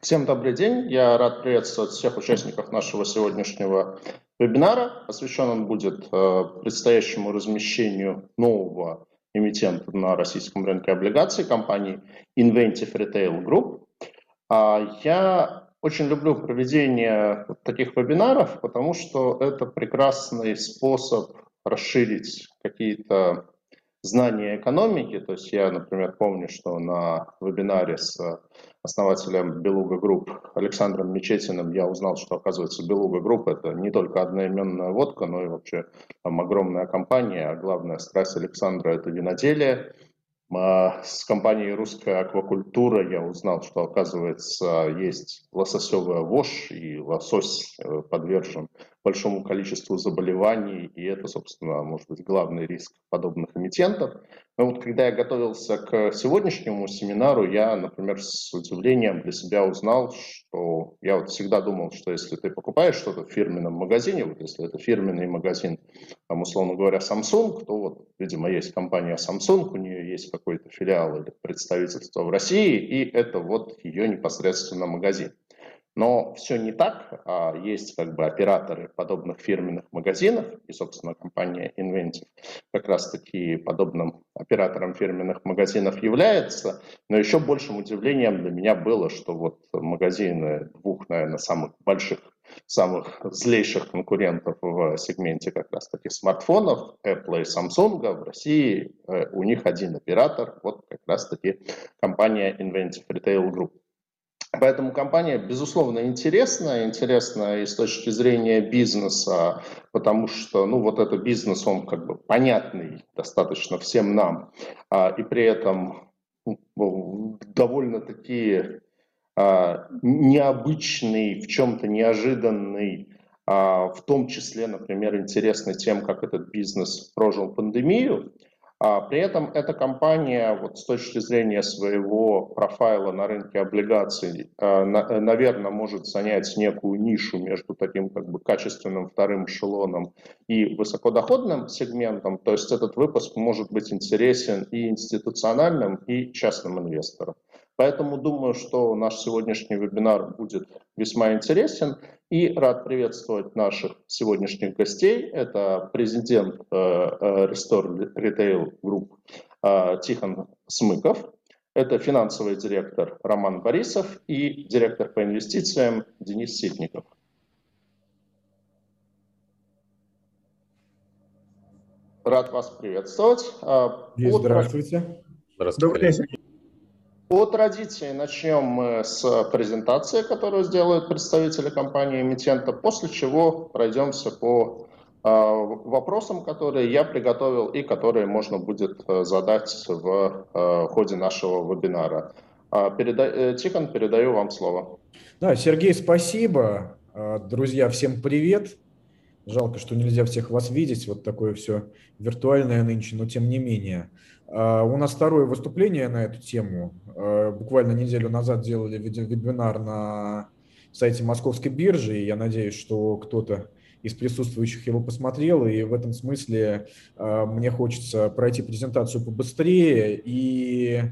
Всем добрый день. Я рад приветствовать всех участников нашего сегодняшнего вебинара. Посвящен он будет э, предстоящему размещению нового эмитента на российском рынке облигаций компании Inventive Retail Group. А я очень люблю проведение таких вебинаров, потому что это прекрасный способ расширить какие-то знания экономики. То есть я, например, помню, что на вебинаре с основателем Белуга Групп Александром Мечетиным я узнал, что, оказывается, Белуга Групп – это не только одноименная водка, но и вообще там огромная компания, а главная страсть Александра – это виноделие – а, с компанией «Русская аквакультура» я узнал, что, оказывается, есть лососевая вошь, и лосось э, подвержен большому количеству заболеваний, и это, собственно, может быть главный риск подобных эмитентов. Но вот когда я готовился к сегодняшнему семинару, я, например, с удивлением для себя узнал, что я вот всегда думал, что если ты покупаешь что-то в фирменном магазине, вот если это фирменный магазин, там, условно говоря, Samsung, то вот, видимо, есть компания Samsung, у нее есть какой-то филиал или представительство в России, и это вот ее непосредственно магазин. Но все не так. А есть как бы операторы подобных фирменных магазинов, и, собственно, компания Inventive как раз-таки подобным оператором фирменных магазинов является. Но еще большим удивлением для меня было, что вот магазины двух, наверное, самых больших самых злейших конкурентов в сегменте как раз-таки смартфонов, Apple и Samsung, в России э, у них один оператор, вот как раз-таки компания Inventive Retail Group. Поэтому компания, безусловно, интересна, интересна и с точки зрения бизнеса, потому что, ну, вот этот бизнес, он как бы понятный достаточно всем нам, а, и при этом ну, довольно-таки а, необычный, в чем-то неожиданный, а, в том числе, например, интересный тем, как этот бизнес прожил пандемию. А при этом эта компания вот с точки зрения своего профайла на рынке облигаций, э, э, наверное, может занять некую нишу между таким как бы качественным вторым эшелоном и высокодоходным сегментом. То есть этот выпуск может быть интересен и институциональным, и частным инвесторам. Поэтому думаю, что наш сегодняшний вебинар будет весьма интересен. И рад приветствовать наших сегодняшних гостей. Это президент э, э, Restore Retail Group э, Тихон Смыков. Это финансовый директор Роман Борисов и директор по инвестициям Денис Ситников. Рад вас приветствовать. Здравствуйте. Здравствуйте. Добрый день. По традиции начнем мы с презентации, которую сделают представители компании-эмитента, после чего пройдемся по э, вопросам, которые я приготовил и которые можно будет э, задать в э, ходе нашего вебинара. Переда... Тихон, передаю вам слово. Да, Сергей, спасибо. Друзья, всем привет. Жалко, что нельзя всех вас видеть, вот такое все виртуальное нынче, но тем не менее. А, у нас второе выступление на эту тему. А, буквально неделю назад делали вебинар на сайте Московской биржи, и я надеюсь, что кто-то из присутствующих его посмотрел, и в этом смысле а, мне хочется пройти презентацию побыстрее и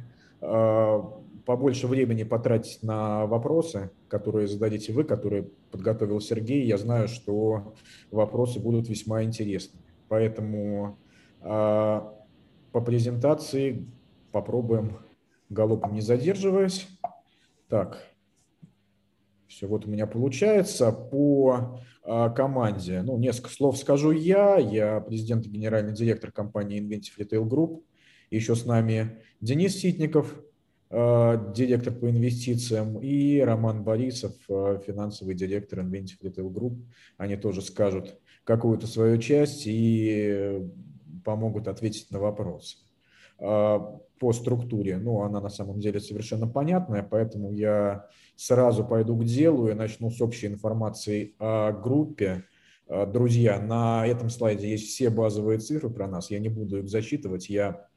побольше времени потратить на вопросы, которые зададите вы, которые подготовил Сергей. Я знаю, что вопросы будут весьма интересны. Поэтому по презентации попробуем галопом не задерживаясь. Так, все, вот у меня получается. По а, команде, ну, несколько слов скажу я. Я президент и генеральный директор компании Inventive Retail Group. Еще с нами Денис Ситников, а, директор по инвестициям, и Роман Борисов, а, финансовый директор Inventive Retail Group. Они тоже скажут какую-то свою часть и помогут ответить на вопросы. По структуре, ну, она на самом деле совершенно понятная, поэтому я сразу пойду к делу и начну с общей информации о группе. Друзья, на этом слайде есть все базовые цифры про нас, я не буду их зачитывать, я,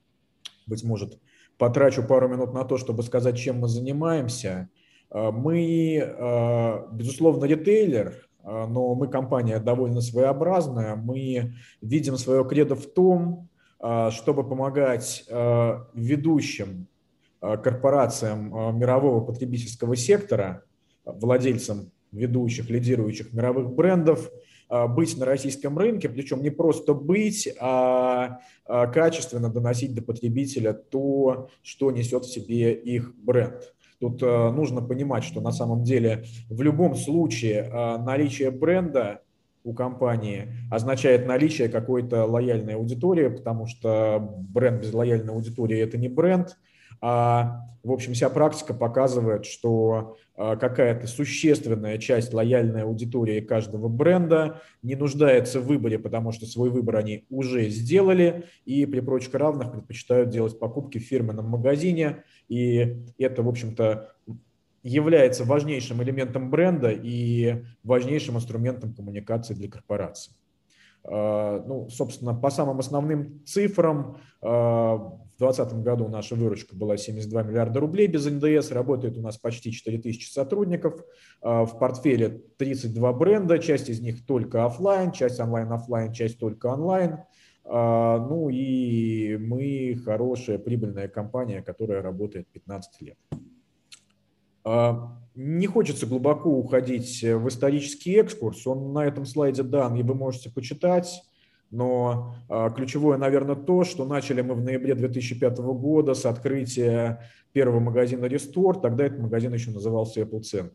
быть может, потрачу пару минут на то, чтобы сказать, чем мы занимаемся. А, мы, безусловно, ритейлер, а, но мы компания довольно своеобразная. Мы видим свое кредо в том, чтобы помогать ведущим корпорациям мирового потребительского сектора владельцам ведущих, лидирующих мировых брендов, быть на российском рынке, причем не просто быть, а качественно доносить до потребителя то, что несет в себе их бренд. Тут нужно понимать, что на самом деле в любом случае наличие бренда у компании означает наличие какой-то лояльной аудитории, потому что бренд без лояльной аудитории – это не бренд. А, в общем, вся практика показывает, что а, какая-то существенная часть лояльной аудитории каждого бренда не нуждается в выборе, потому что свой выбор они уже сделали и при прочих равных предпочитают делать покупки в фирменном магазине. И это, в общем-то, является важнейшим элементом бренда и важнейшим инструментом коммуникации для корпорации. А, ну, собственно, по самым основным цифрам, а, в 2020 году наша выручка была 72 миллиарда рублей без НДС, работает у нас почти 4000 сотрудников, а, в портфеле 32 бренда, часть из них только офлайн, часть онлайн-офлайн, часть только онлайн. Ну и мы хорошая прибыльная компания, которая работает 15 лет. А, не хочется глубоко уходить в исторический экскурс. Он на этом слайде дан, и вы можете почитать. Но а, ключевое, наверное, то, что начали мы в ноябре 2005 года с открытия первого магазина Restore. Тогда этот магазин еще назывался Apple Center.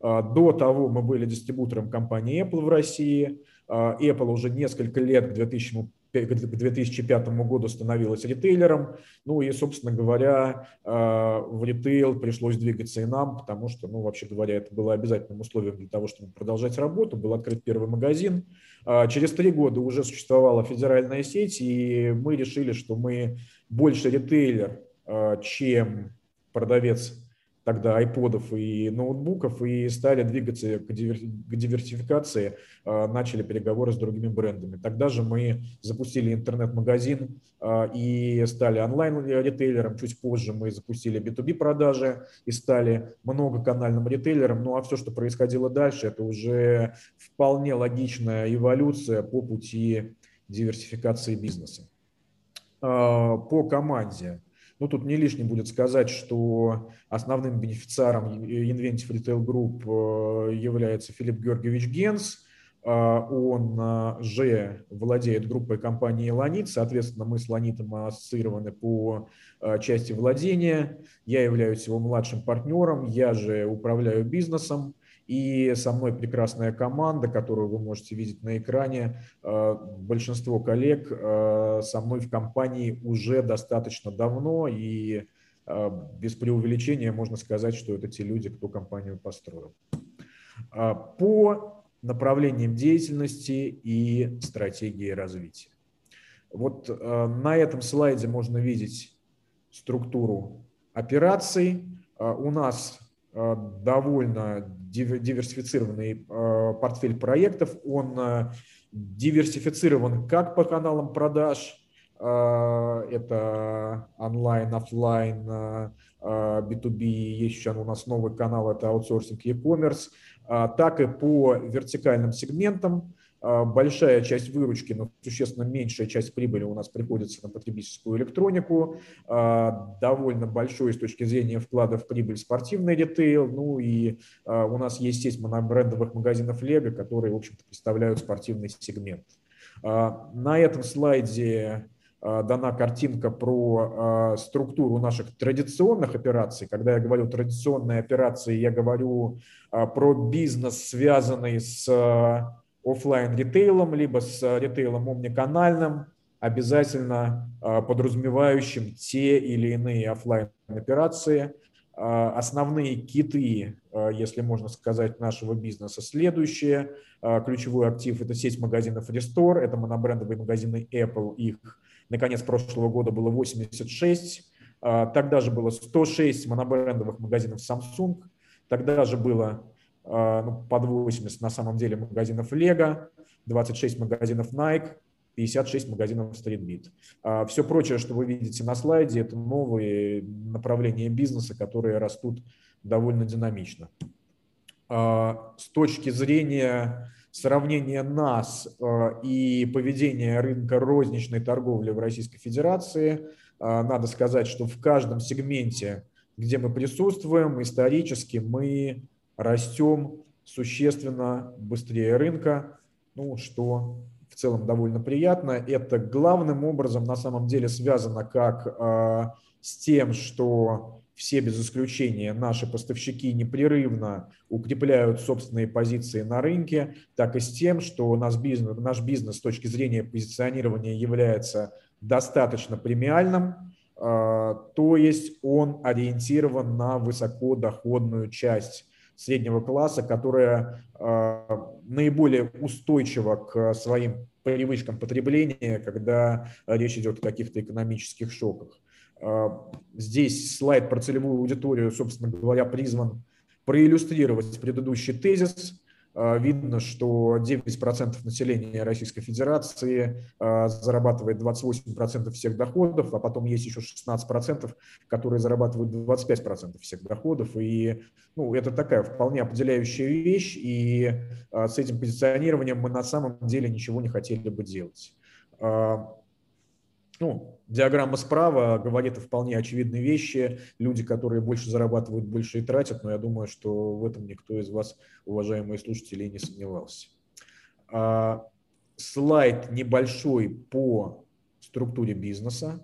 А, до того мы были дистрибутором компании Apple в России. Apple уже несколько лет, к 2000 к 2005 году становилась ритейлером. Ну и, собственно говоря, в ритейл пришлось двигаться и нам, потому что, ну, вообще говоря, это было обязательным условием для того, чтобы продолжать работу. Был открыт первый магазин. А через три года уже существовала федеральная сеть, и мы решили, что мы больше ритейлер, э, чем продавец тогда айподов и ноутбуков и стали двигаться к диверсификации, а, начали переговоры с другими брендами. Тогда же мы запустили интернет-магазин а, и стали онлайн-ритейлером. Чуть позже мы запустили B2B продажи и стали многоканальным ритейлером. Ну а все, что происходило дальше, это уже вполне логичная эволюция по пути диверсификации бизнеса. А, по команде. Ну, тут не лишним будет сказать, что основным бенефициаром Inventive Retail Group э, является Филипп Георгиевич Генс. Э, он э, же владеет группой компании «Ланит». Соответственно, мы с «Ланитом» ассоциированы по части владения. Я являюсь его младшим партнером, я же управляю бизнесом. И со мной прекрасная команда, которую вы можете видеть на экране. Э, большинство коллег э, со мной в компании уже достаточно давно, и э, без преувеличения можно сказать, что это те люди, кто компанию построил. По направлениям деятельности и стратегии развития. Вот на этом слайде можно видеть структуру операций. У нас довольно диверсифицированный э, портфель проектов. Он э, диверсифицирован как по каналам продаж, э, это онлайн, офлайн, B2B, есть еще у нас новый канал, это аутсорсинг e-commerce, так и по вертикальным сегментам. А, большая часть выручки, но существенно меньшая часть прибыли у нас приходится на потребительскую электронику, а, довольно большой с точки зрения вклада в прибыль спортивный ритейл, ну и а, у нас есть сеть монобрендовых магазинов Лего, которые, в общем-то, представляют спортивный сегмент. На этом слайде дана картинка про структуру наших традиционных операций. Когда я говорю традиционные операции, я говорю про бизнес, связанный с офлайн ритейлом, либо с ритейлом омниканальным, обязательно а, подразумевающим те или иные офлайн операции. А, основные киты, если можно сказать, нашего бизнеса следующие. Ключевой актив – это сеть магазинов Restore, это монобрендовые магазины Apple, их на конец прошлого года было 86, тогда же было 106 монобрендовых магазинов Samsung, тогда же было ну, под 80 на самом деле магазинов Lego, 26 магазинов Nike, 56 магазинов StreetBeat. А все прочее, что вы видите на слайде, это новые направления бизнеса, которые растут довольно динамично. А, с точки зрения сравнения нас и поведения рынка розничной торговли в Российской Федерации, надо сказать, что в каждом сегменте, где мы присутствуем, исторически мы растем существенно быстрее рынка, ну, что в целом довольно приятно. Это главным образом на самом деле связано как э, с тем, что все без исключения наши поставщики непрерывно укрепляют собственные позиции на рынке, так и с тем, что наш бизнес, наш бизнес с точки зрения позиционирования является достаточно премиальным, а, то есть он ориентирован на высокодоходную часть среднего класса, которая а, наиболее устойчива к своим привычкам потребления, когда речь идет о каких-то экономических шоках. А, здесь слайд про целевую аудиторию, собственно говоря, призван проиллюстрировать предыдущий тезис. А, видно, что 9% населения Российской Федерации а, зарабатывает 28% всех доходов, а потом есть еще 16%, которые зарабатывают 25% всех доходов. И ну, это такая вполне определяющая вещь, и с этим позиционированием мы на самом деле ничего не хотели бы делать ну, диаграмма справа говорит о вполне очевидные вещи. Люди, которые больше зарабатывают, больше и тратят, но я думаю, что в этом никто из вас, уважаемые слушатели, не сомневался. А, слайд небольшой по структуре бизнеса.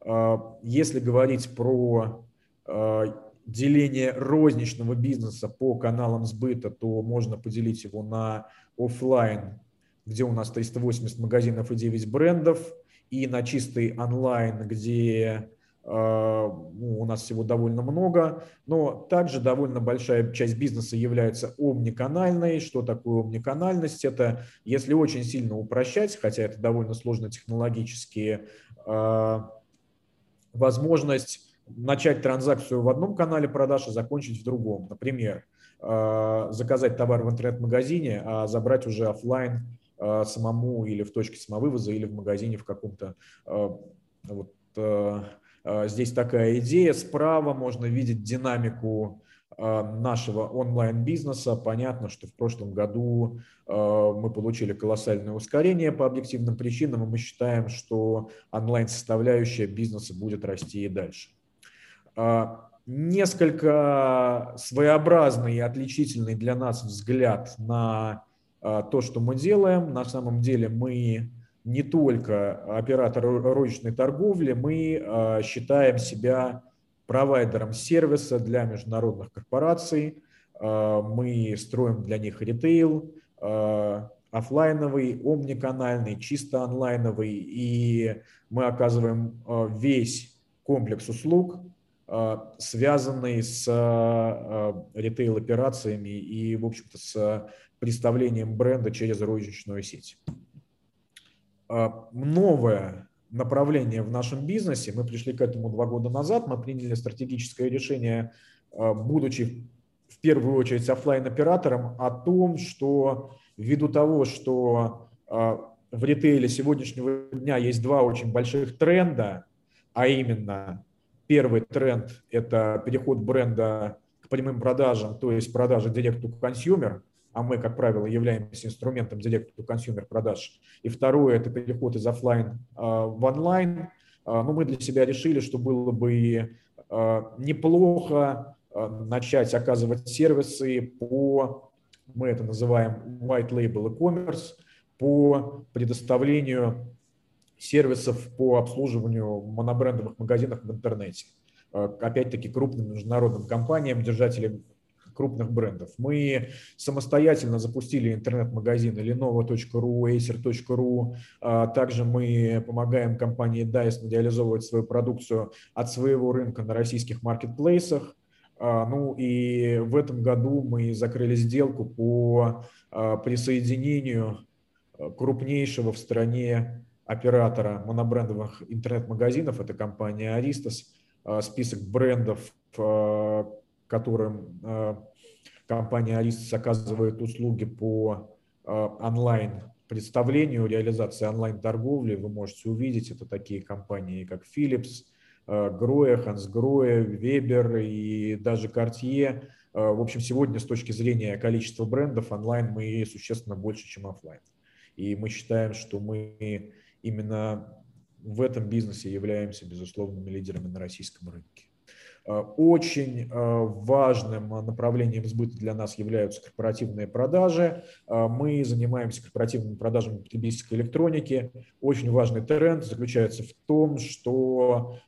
А, если говорить про а, деление розничного бизнеса по каналам сбыта, то можно поделить его на офлайн, где у нас 380 магазинов и 9 брендов – и на чистый онлайн, где э, ну, у нас всего довольно много, но также довольно большая часть бизнеса является омниканальной. Что такое омниканальность? Это, если очень сильно упрощать, хотя это довольно сложно технологически, э, возможность начать транзакцию в одном канале продаж и закончить в другом. Например, э, заказать товар в интернет-магазине, а забрать уже офлайн самому или в точке самовывоза, или в магазине в каком-то. А, вот, а, здесь такая идея. Справа можно видеть динамику нашего онлайн-бизнеса. Понятно, что в прошлом году мы получили колоссальное ускорение по объективным причинам, и мы считаем, что онлайн-составляющая бизнеса будет расти и дальше. Несколько своеобразный и отличительный для нас взгляд на а, то, что мы делаем. На самом деле мы не только оператор розничной торговли, мы а, считаем себя провайдером сервиса для международных корпораций. А, мы строим для них ритейл, офлайновый, омниканальный, чисто онлайновый, и мы оказываем весь комплекс услуг, связанный с ритейл-операциями и, в общем-то, с представлением бренда через розничную сеть. А, новое направление в нашем бизнесе, мы пришли к этому два года назад, мы приняли стратегическое решение, а, будучи в первую очередь офлайн оператором о том, что ввиду того, что а, в ритейле сегодняшнего дня есть два очень больших тренда, а именно первый тренд – это переход бренда к прямым продажам, то есть продажи to consumer – а мы, как правило, являемся инструментом direct-to-consumer продаж. И второе – это переход из офлайн а, в онлайн. А, ну, мы для себя решили, что было бы а, неплохо начать оказывать сервисы по, мы это называем white label e-commerce, по предоставлению сервисов по обслуживанию монобрендовых магазинов в интернете. Опять-таки крупным международным компаниям, держателям крупных брендов. Мы самостоятельно запустили интернет-магазин lenovo.ru, acer.ru. А также мы помогаем компании Dyson реализовывать свою продукцию от своего рынка на российских маркетплейсах. А, ну и в этом году мы закрыли сделку по а, присоединению крупнейшего в стране оператора монобрендовых интернет-магазинов, это компания Aristos, список брендов, которым э, компания Aristos оказывает услуги по э, онлайн представлению, реализации онлайн-торговли. Вы можете увидеть, это такие компании, как Philips, Гроя, Ханс Гроя, Weber и даже Cartier. Э, в общем, сегодня с точки зрения количества брендов онлайн мы существенно больше, чем офлайн. И мы считаем, что мы именно в этом бизнесе являемся безусловными лидерами на российском рынке. Очень важным направлением сбыта для нас являются корпоративные продажи. Мы занимаемся корпоративными продажами потребительской электроники. Очень важный тренд заключается в том, что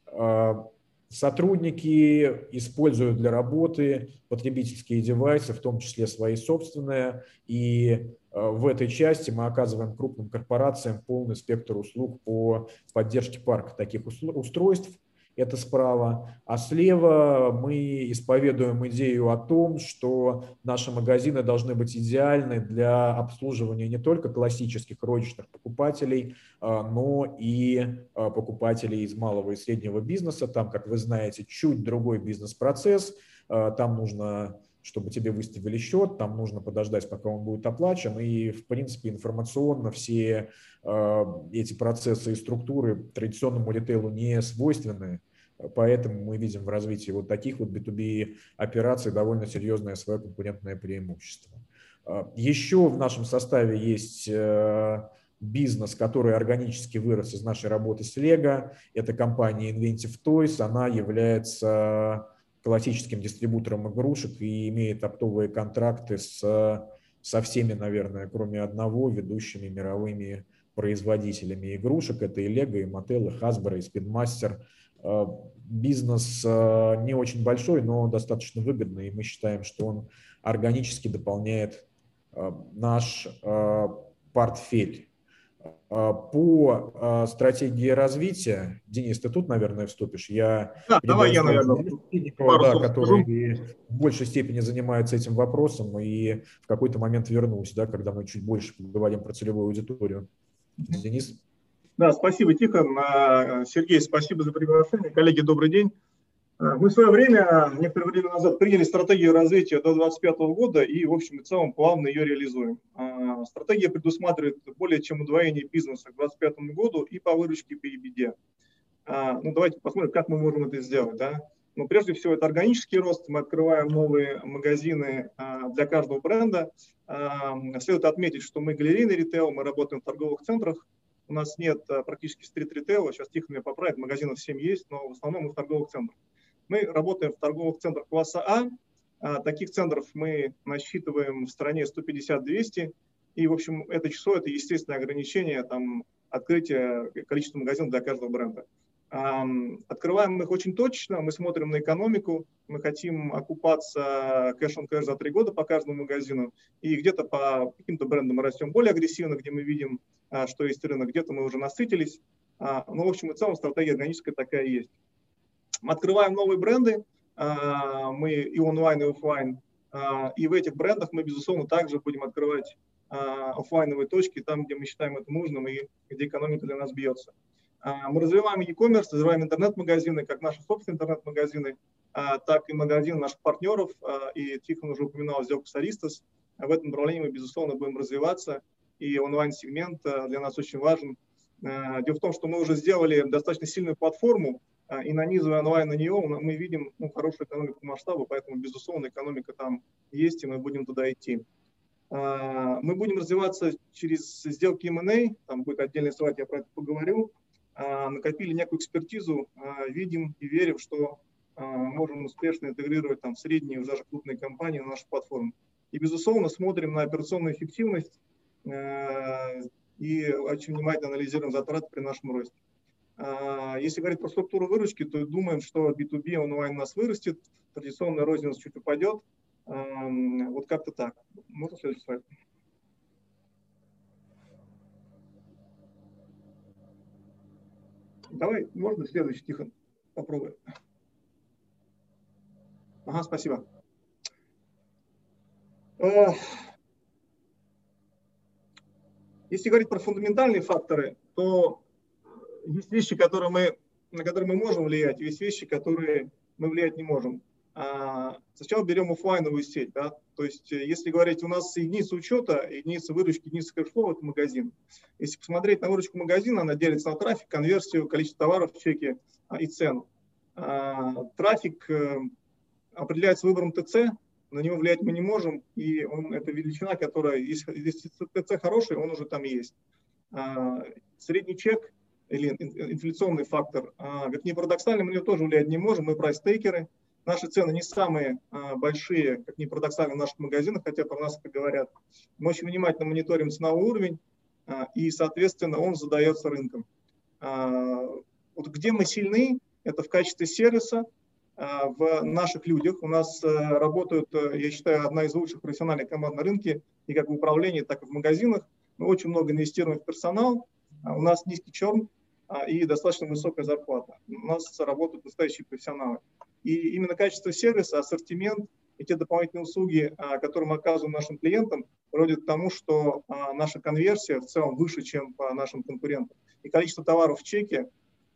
Сотрудники используют для работы потребительские девайсы, в том числе свои собственные, и э, в этой части мы оказываем крупным корпорациям полный спектр услуг по поддержке парка таких устройств это справа. А слева мы исповедуем идею о том, что наши магазины должны быть идеальны для обслуживания не только классических розничных покупателей, а, но и а, покупателей из малого и среднего бизнеса. Там, как вы знаете, чуть другой бизнес-процесс. А, там нужно чтобы тебе выставили счет, там нужно подождать, пока он будет оплачен, и, в принципе, информационно все э, эти процессы и структуры традиционному ритейлу не свойственны, Поэтому мы видим в развитии вот таких вот B2B операций довольно серьезное свое конкурентное преимущество. А, еще в нашем составе есть э, бизнес, который органически вырос из нашей работы с Lego. Это компания Inventive Toys. Она является классическим дистрибутором игрушек и имеет оптовые контракты с, со всеми, наверное, кроме одного, ведущими мировыми производителями игрушек. Это и Lego, и Mattel, и Hasbro, и Speedmaster – бизнес э, не очень большой, но достаточно выгодный, и мы считаем, что он органически дополняет э, наш портфель. По стратегии развития, Денис, ты тут, наверное, вступишь. Я да, давай я, наверное, да, который в большей степени занимается этим вопросом, и в какой-то момент вернусь, да, когда мы чуть больше поговорим про целевую аудиторию. Денис? Да, спасибо, Тихон. А, Сергей, спасибо за приглашение. Коллеги, добрый день. А, мы в свое время, некоторое время назад, приняли стратегию развития до 2025 года и, в общем и целом, плавно ее реализуем. А, стратегия предусматривает более чем удвоение бизнеса к 2025 году и по выручке, по EBD. Ну, давайте посмотрим, как мы можем это сделать. Да? Ну, прежде всего, это органический рост. Мы открываем новые магазины для каждого бренда. Следует отметить, что мы галерейный ритейл, мы работаем в торговых центрах, у нас нет э, практически стрит-ритейла, сейчас Тихо меня поправит, магазинов 7 есть, но в основном мы в торговых центрах. Мы работаем в торговых центрах класса А, а таких центров мы насчитываем в стране 150-200, и, в общем, это число, это естественное ограничение там, открытия количества магазинов для каждого бренда. Открываем их очень точно, мы смотрим на экономику, мы хотим окупаться кэш-он-кэш за три года по каждому магазину, и где-то по каким-то брендам мы растем более агрессивно, где мы видим, что есть рынок, где-то мы уже насытились. А, ну, в общем и целом, стратегия органическая такая есть. Мы открываем новые бренды, а, мы и онлайн, и офлайн, и в этих брендах мы, безусловно, также будем открывать офлайновые точки там, где мы считаем это нужным и где экономика для нас бьется. А, мы развиваем e-commerce, развиваем интернет-магазины, как наши собственные интернет-магазины, а, так и магазины наших партнеров. А, и Тихон уже упоминал сделку с Aristos. В этом направлении мы, безусловно, будем развиваться. И онлайн-сегмент для нас очень важен. Дело в том, что мы уже сделали достаточно сильную платформу, и нанизывая онлайн на нее, мы видим ну, хорошую экономику масштаба, поэтому, безусловно, экономика там есть, и мы будем туда идти. Мы будем развиваться через сделки M&A, там будет отдельный слайд, я про это поговорю. А, накопили некую экспертизу, а, видим и верим, что а, можем успешно интегрировать там средние, даже крупные компании на нашу платформу. И, безусловно, смотрим на операционную эффективность и очень внимательно анализируем затраты при нашем росте. Если говорить про структуру выручки, то думаем, что B2B онлайн у нас вырастет, традиционная розница чуть упадет. Вот как-то так. Можно следующий слайд? Давай, можно следующий, Тихон, попробуем. Ага, спасибо. Если говорить про фундаментальные факторы, то есть вещи, которые мы, на которые мы можем влиять, есть вещи, которые мы влиять не можем. А, сначала берем офлайновую сеть. Да? То есть, э, если говорить, у нас единица учета, единица выручки, единица кэшфлоу – это магазин. Если посмотреть на выручку магазина, она делится на трафик, конверсию, количество товаров в чеке а, и цену. А, трафик э, определяется выбором ТЦ, на него влиять мы не можем, и он, это величина, которая, если, если ТЦ хороший, он уже там есть. Средний чек или инфляционный фактор, вернее, парадоксально мы на него тоже влиять не можем, мы прайс-тейкеры – Наши цены не самые а, большие, как ни парадоксально, в наших магазинах, хотя про нас это говорят. Мы очень внимательно мониторим ценовой уровень, а, и, соответственно, он задается рынком. А, вот где мы сильны, это в качестве сервиса, в наших людях. У нас работают, я считаю, одна из лучших профессиональных команд на рынке, и как в управлении, так и в магазинах. Мы очень много инвестируем в персонал, у нас низкий черн и достаточно высокая зарплата. У нас работают настоящие профессионалы. И именно качество сервиса, ассортимент и те дополнительные услуги, а, которые мы оказываем нашим клиентам, приводят к тому, что а, наша конверсия в целом выше, чем по нашим конкурентам. И количество товаров в чеке а,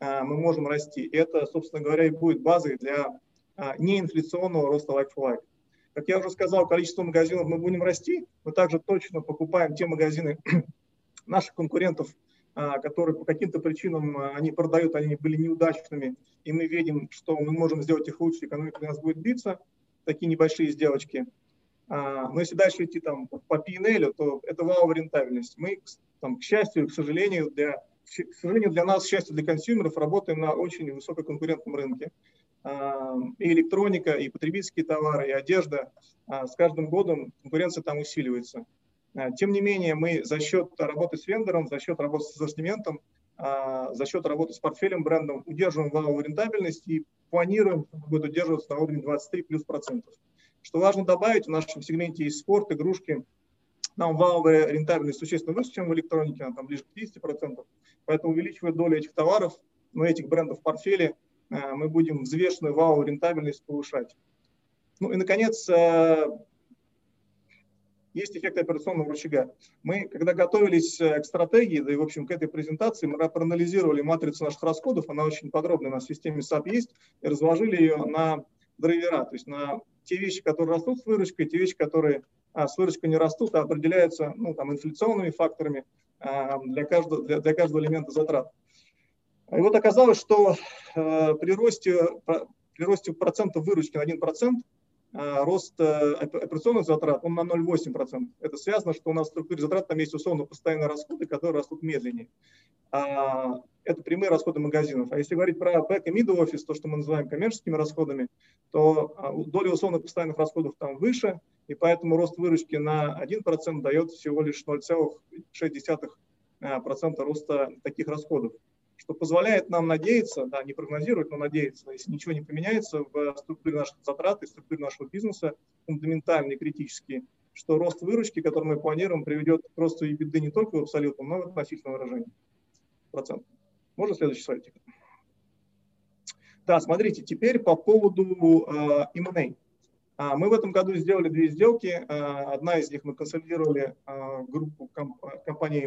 мы можем расти. Это, собственно говоря, и будет базой для неинфляционного роста like-for-like. Как я уже сказал, количество магазинов мы будем расти, мы также точно покупаем те магазины наших конкурентов, а, которые по каким-то причинам а, они продают, они были неудачными, и мы видим, что мы можем сделать их лучше, экономика у нас будет биться, такие небольшие сделочки. А, но если дальше идти там по P&L, то это вау рентабельность. Мы, там, к счастью, к сожалению, для, к сожалению, для нас, счастью, для консюмеров, работаем на очень высококонкурентном рынке. И электроника, и потребительские товары, и одежда. С каждым годом конкуренция там усиливается. Э, тем не менее, мы за счет работы с вендором, за счет работы с ассортиментом, а, за счет работы с портфелем брендом удерживаем валовую рентабельность и планируем, будет удерживаться на уровне 23 плюс процентов. Что важно добавить, в нашем сегменте есть спорт, игрушки. Нам валовая рентабельность существенно выше, чем в электронике, она там ближе к 50 процентов. Поэтому увеличивая долю этих товаров, но этих брендов в портфеле, э, мы будем взвешенную валовую рентабельность повышать. Ну и, наконец, э, есть эффект операционного рычага. Мы, когда готовились э, к стратегии, да и, в общем, к этой презентации, мы проанализировали матрицу наших расходов, она очень подробная у нас в системе SAP есть, и разложили ее на драйвера, то есть на те вещи, которые растут с выручкой, те вещи, которые а, с выручкой не растут, а определяются ну, там, инфляционными факторами а, для, каждого, для, для каждого элемента затрат. И вот оказалось, что э, при, росте, при росте процентов выручки на 1% а, рост э, операционных затрат, он на 0,8%. Это связано, что у нас в структуре затрат там есть условно постоянные расходы, которые растут медленнее. А, это прямые расходы магазинов. А если говорить про back и middle офис, то, что мы называем коммерческими расходами, то а, доля условно постоянных расходов там выше, и поэтому рост выручки на 1% дает всего лишь 0,6% роста таких расходов что позволяет нам надеяться, да, не прогнозировать, но надеяться, если ничего не поменяется в структуре наших затрат и структуре нашего бизнеса, фундаментальный, критический, что рост выручки, который мы планируем, приведет к росту и беды не только в абсолютном, но и в относительном выражении. Процент. Можно следующий слайд? Да, смотрите, теперь по поводу э, M&A. А, мы в этом году сделали две сделки. А, одна из них мы консолидировали а, группу компаний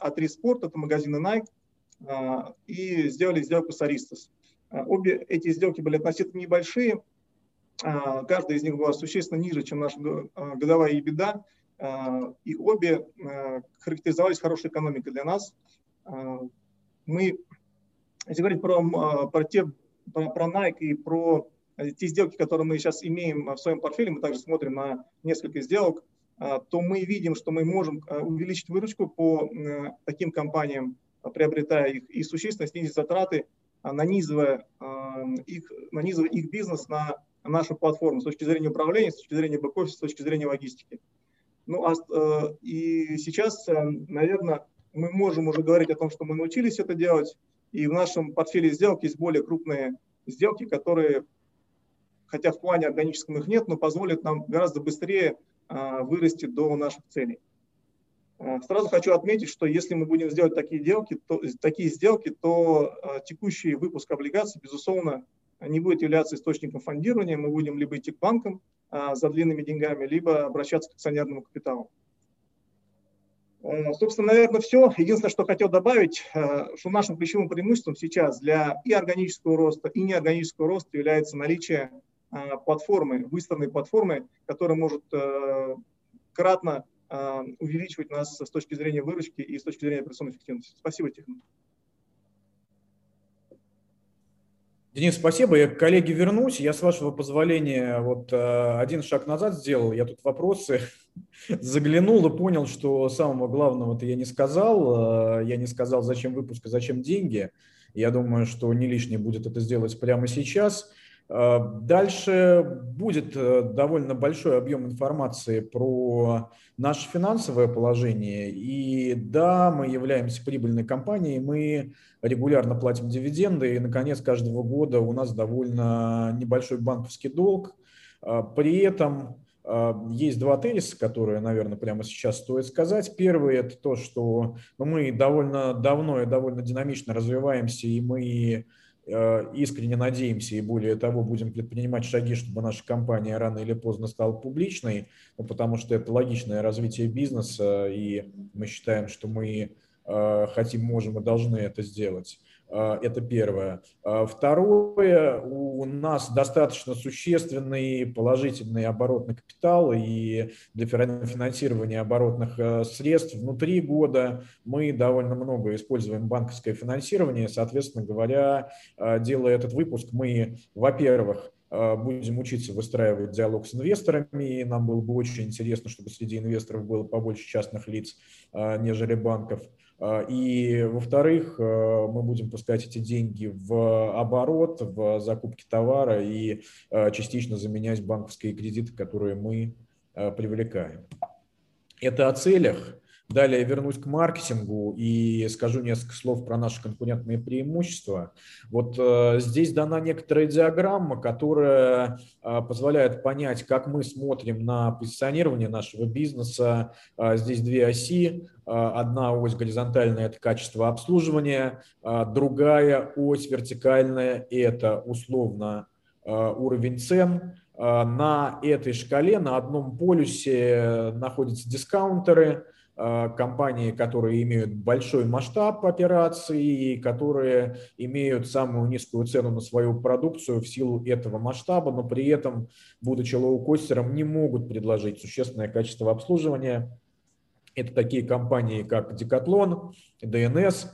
A3 Sport, это магазины Nike, и сделали сделку с Aristos. Обе эти сделки были относительно небольшие, каждая из них была существенно ниже, чем наша годовая EBITDA, и обе характеризовались хорошей экономикой для нас. Мы, если говорить про, про, те, про, про Nike и про те сделки, которые мы сейчас имеем в своем портфеле, мы также смотрим на несколько сделок, то мы видим, что мы можем увеличить выручку по таким компаниям, приобретая их, и существенно снизить затраты, нанизывая их, нанизывая их бизнес на нашу платформу с точки зрения управления, с точки зрения бэк-офиса, с точки зрения логистики. Ну, а, э, и сейчас, э, наверное, мы можем уже говорить о том, что мы научились это делать, и в нашем портфеле сделок есть более крупные сделки, которые, хотя в плане органическом их нет, но позволят нам гораздо быстрее а, вырасти до наших целей. Э, сразу хочу отметить, что если мы будем сделать такие, сделки, то, такие сделки, то э, текущий выпуск облигаций, безусловно, не будет являться источником фондирования. Мы будем либо идти к банкам за длинными деньгами, либо обращаться к акционерному капиталу. Собственно, наверное, все. Единственное, что хотел добавить, что нашим ключевым преимуществом сейчас для и органического роста, и неорганического роста является наличие платформы, выставленной платформы, которая может кратно а, увеличивать нас с точки зрения выручки и с точки зрения операционной эффективности. Спасибо, Тихон. Денис, спасибо. Я к коллеге вернусь. Я, с вашего позволения, вот э, один шаг назад сделал. Я тут вопросы заглянул и понял, что самого главного-то я не сказал. Э, я не сказал, зачем выпуск, зачем деньги. Я думаю, что не лишнее будет это сделать прямо сейчас. Дальше будет довольно большой объем информации про наше финансовое положение. И да, мы являемся прибыльной компанией, мы регулярно платим дивиденды, и, наконец, каждого года у нас довольно небольшой банковский долг. При этом есть два тезиса, которые, наверное, прямо сейчас стоит сказать. Первый – это то, что ну, мы довольно давно и довольно динамично развиваемся, и мы э, искренне надеемся и более того будем предпринимать шаги, чтобы наша компания рано или поздно стала публичной, ну, потому что это логичное развитие бизнеса, и мы считаем, что мы э, хотим, можем и должны это сделать. А, это первое. А, второе, у нас достаточно существенный положительный оборотный капитал, и для финансирования оборотных э, средств внутри года мы довольно много используем банковское финансирование. Соответственно говоря, а, делая этот выпуск, мы, во-первых, будем учиться выстраивать диалог с инвесторами. И нам было бы очень интересно, чтобы среди инвесторов было побольше частных лиц, нежели банков. А, и, во-вторых, э, мы будем пускать эти деньги в оборот, в закупки товара и э, частично заменять банковские кредиты, которые мы привлекаем. Это о целях. Далее вернусь к маркетингу и скажу несколько слов про наши конкурентные преимущества. Вот э, здесь дана некоторая диаграмма, которая э, позволяет понять, как мы смотрим на позиционирование нашего бизнеса. Э, здесь две оси. Э, одна ось горизонтальная – это качество обслуживания, э, другая ось вертикальная – это условно э, уровень цен. На этой шкале на одном полюсе находятся дискаунтеры – компании, которые имеют большой масштаб операций, которые имеют самую низкую цену на свою продукцию в силу этого масштаба, но при этом, будучи лоукостером, не могут предложить существенное качество обслуживания. Это такие компании, как Decathlon, DNS,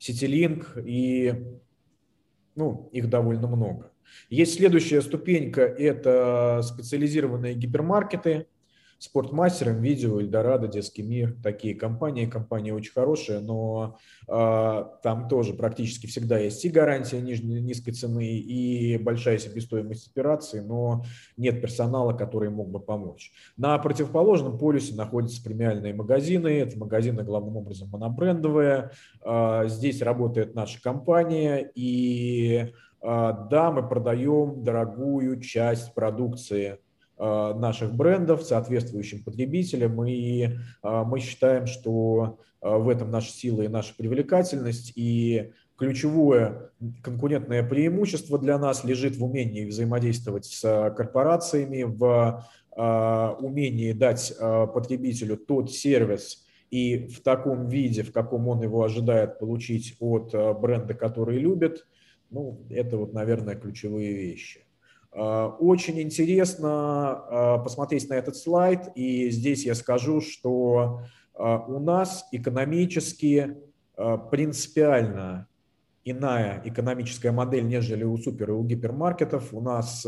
CityLink и ну, их довольно много. Есть следующая ступенька, это специализированные гипермаркеты – Спортмастер, Видео, Эльдорадо, Детский мир, такие компании. Компании очень хорошие, но э, там тоже практически всегда есть и гарантия нижней, низкой цены, и большая себестоимость операции, но нет персонала, который мог бы помочь. На противоположном полюсе находятся премиальные магазины. Это магазины главным образом монобрендовые. Э, здесь работает наша компания, и э, да, мы продаем дорогую часть продукции наших брендов соответствующим потребителям, и э, мы считаем, что э, в этом наша сила и наша привлекательность, и ключевое конкурентное преимущество для нас лежит в умении взаимодействовать с корпорациями, в умении дать потребителю тот сервис и в таком виде, в каком он его ожидает получить от бренда, который любит. Ну, это вот, наверное, ключевые вещи. Э, очень интересно э, посмотреть на этот слайд, и здесь я скажу, что э, у нас экономически принципиально иная экономическая модель, нежели у супер и у гипермаркетов. У нас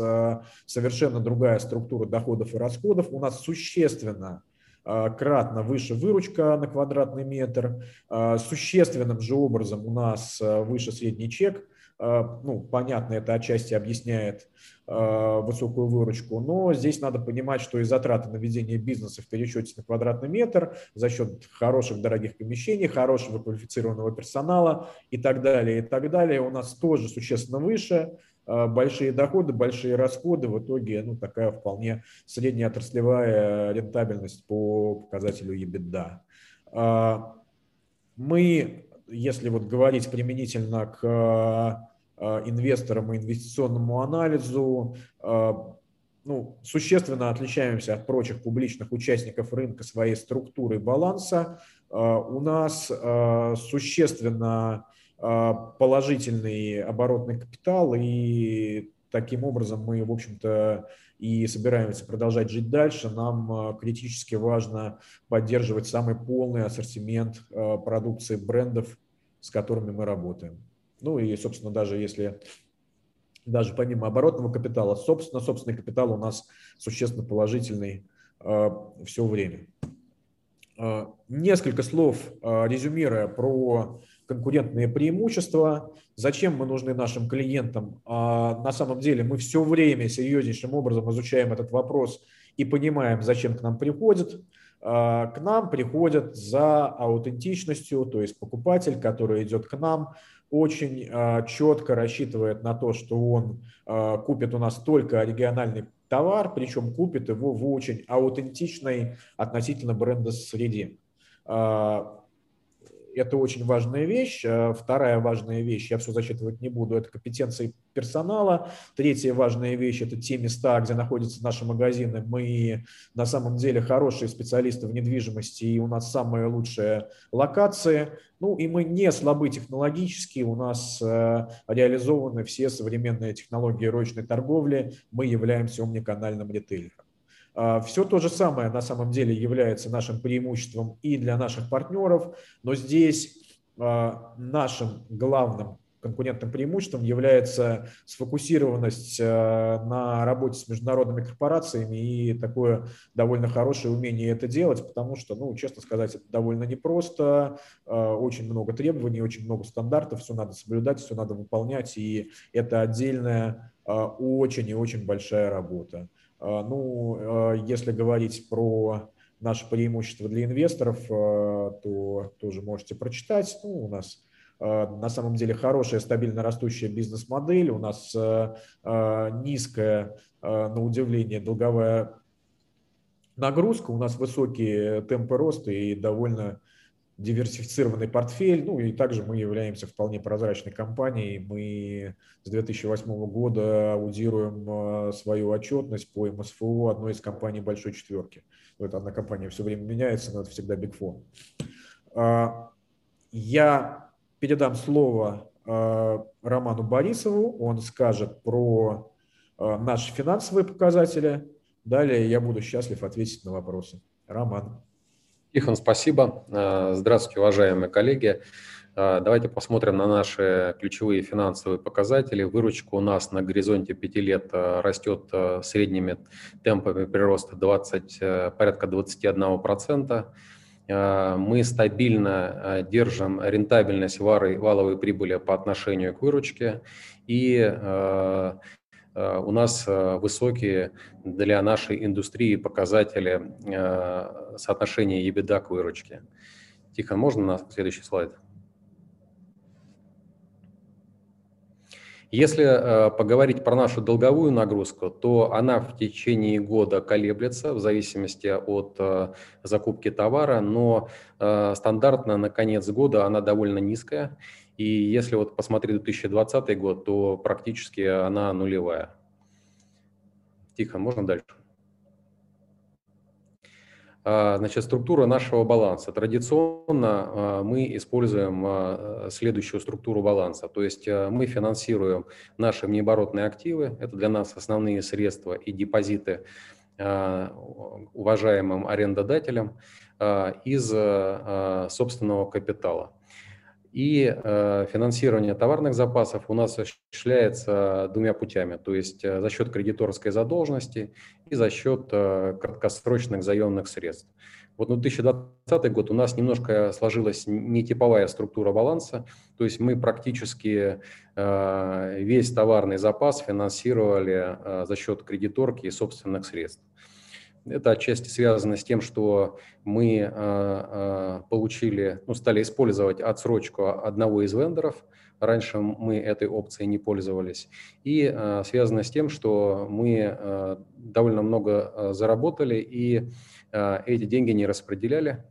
совершенно другая структура доходов и расходов. У нас существенно кратно выше выручка на квадратный метр. Существенным же образом у нас выше средний чек – ну, понятно, это отчасти объясняет высокую выручку, но здесь надо понимать, что и затраты на ведение бизнеса в пересчете на квадратный метр за счет хороших дорогих помещений, хорошего квалифицированного персонала и так далее, и так далее, у нас тоже существенно выше, а, большие доходы, большие расходы, в итоге ну, такая вполне средняя отраслевая рентабельность по показателю EBITDA. Мы, если вот говорить применительно к Э, инвесторам и инвестиционному анализу. Э, ну, существенно отличаемся от прочих публичных участников рынка своей структуры баланса. Э, у нас существенно положительный оборотный капитал, и таким образом мы, в общем-то, и собираемся продолжать жить дальше. Нам критически важно поддерживать самый полный ассортимент продукции брендов, с которыми мы работаем. Ну и, собственно, даже если даже помимо оборотного капитала, собственно, собственный капитал у нас существенно положительный э, все время. Э, несколько слов, э, резюмируя про конкурентные преимущества, зачем мы нужны нашим клиентам. А на самом деле мы все время серьезнейшим образом изучаем этот вопрос и понимаем, зачем к нам приходят. А, к нам приходят за аутентичностью, то есть покупатель, который идет к нам, очень а, четко рассчитывает на то, что он а, купит у нас только региональный товар, причем купит его в очень аутентичной относительно бренда среде. Это очень важная вещь. Э, вторая важная вещь, я все зачитывать не буду, это компетенции персонала. Третья важная вещь – это те места, где находятся наши магазины. Мы на самом деле хорошие специалисты в недвижимости, и у нас самые лучшие локации. Ну и мы не слабы технологически, у нас э, реализованы все современные технологии ручной торговли, мы являемся омниканальным ритейлером. А, Все то же самое на самом деле является нашим преимуществом и для наших партнеров, но здесь а, нашим главным конкурентным преимуществом является сфокусированность а, на работе с международными корпорациями и такое довольно хорошее умение это делать, потому что, ну, честно сказать, это довольно непросто, очень много требований, очень много стандартов, все надо соблюдать, все надо выполнять, и это отдельная очень и очень большая работа. А, ну, а, если говорить про наше преимущество для инвесторов, а, то тоже можете прочитать. Ну, у нас на самом деле хорошая, стабильно растущая бизнес-модель, у нас низкая, на удивление, долговая нагрузка, у нас высокие темпы роста и довольно диверсифицированный портфель, ну и также мы являемся вполне прозрачной компанией. Мы с 2008 года аудируем э, свою отчетность по МСФО одной из компаний большой четверки. Это одна компания все время меняется, но это всегда Big Four. А, я передам слово э, Роману Борисову, он скажет про э, наши финансовые показатели. Далее я буду счастлив ответить на вопросы. Роман. Тихон, спасибо. Э, здравствуйте, уважаемые коллеги. Э, давайте посмотрим на наши ключевые финансовые показатели. Выручка у нас на горизонте 5 лет э, растет средними темпами прироста 20, порядка 21%. Мы стабильно держим рентабельность валовой прибыли по отношению к выручке и у нас э, высокие для нашей индустрии показатели э, соотношения EBITDA к выручке. Тихо, можно на следующий слайд? Если э, поговорить про нашу долговую нагрузку, то она в течение года колеблется в зависимости от э, закупки товара, но э, стандартно на конец года она довольно низкая. И если вот посмотреть 2020 год, то практически она нулевая. Тихо, можно дальше? А, значит, структура нашего баланса. Традиционно а, мы используем а, следующую структуру баланса. То есть мы финансируем наши внеоборотные активы, это для нас основные средства и депозиты уважаемым арендодателям из собственного капитала. И э, финансирование товарных запасов у нас осуществляется двумя путями, то есть э, за счет кредиторской задолженности и за счет э, краткосрочных заемных средств. Вот на 2020 год у нас немножко сложилась нетиповая структура баланса, то есть мы практически э, весь товарный запас финансировали э, за счет кредиторки и собственных средств. Это отчасти связано с тем, что мы э, э, получили, ну, стали использовать отсрочку одного из вендоров. Раньше мы этой опцией не пользовались. И э, связано с тем, что мы довольно много заработали и эти деньги не распределяли,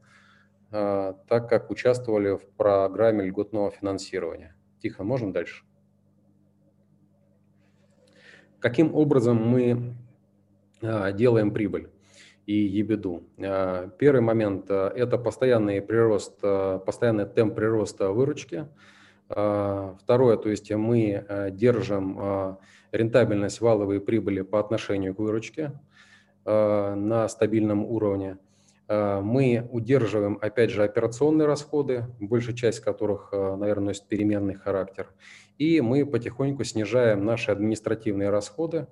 так как участвовали в программе льготного финансирования. Тихо, можно дальше? Каким образом мы делаем прибыль? И ебеду. А, первый момент – это постоянный прирост, а, постоянный темп прироста выручки. Второе, то есть мы держим рентабельность валовой прибыли по отношению к выручке на стабильном уровне. Мы удерживаем, опять же, операционные расходы, большая часть которых, наверное, носит переменный характер. И мы потихоньку снижаем наши административные расходы,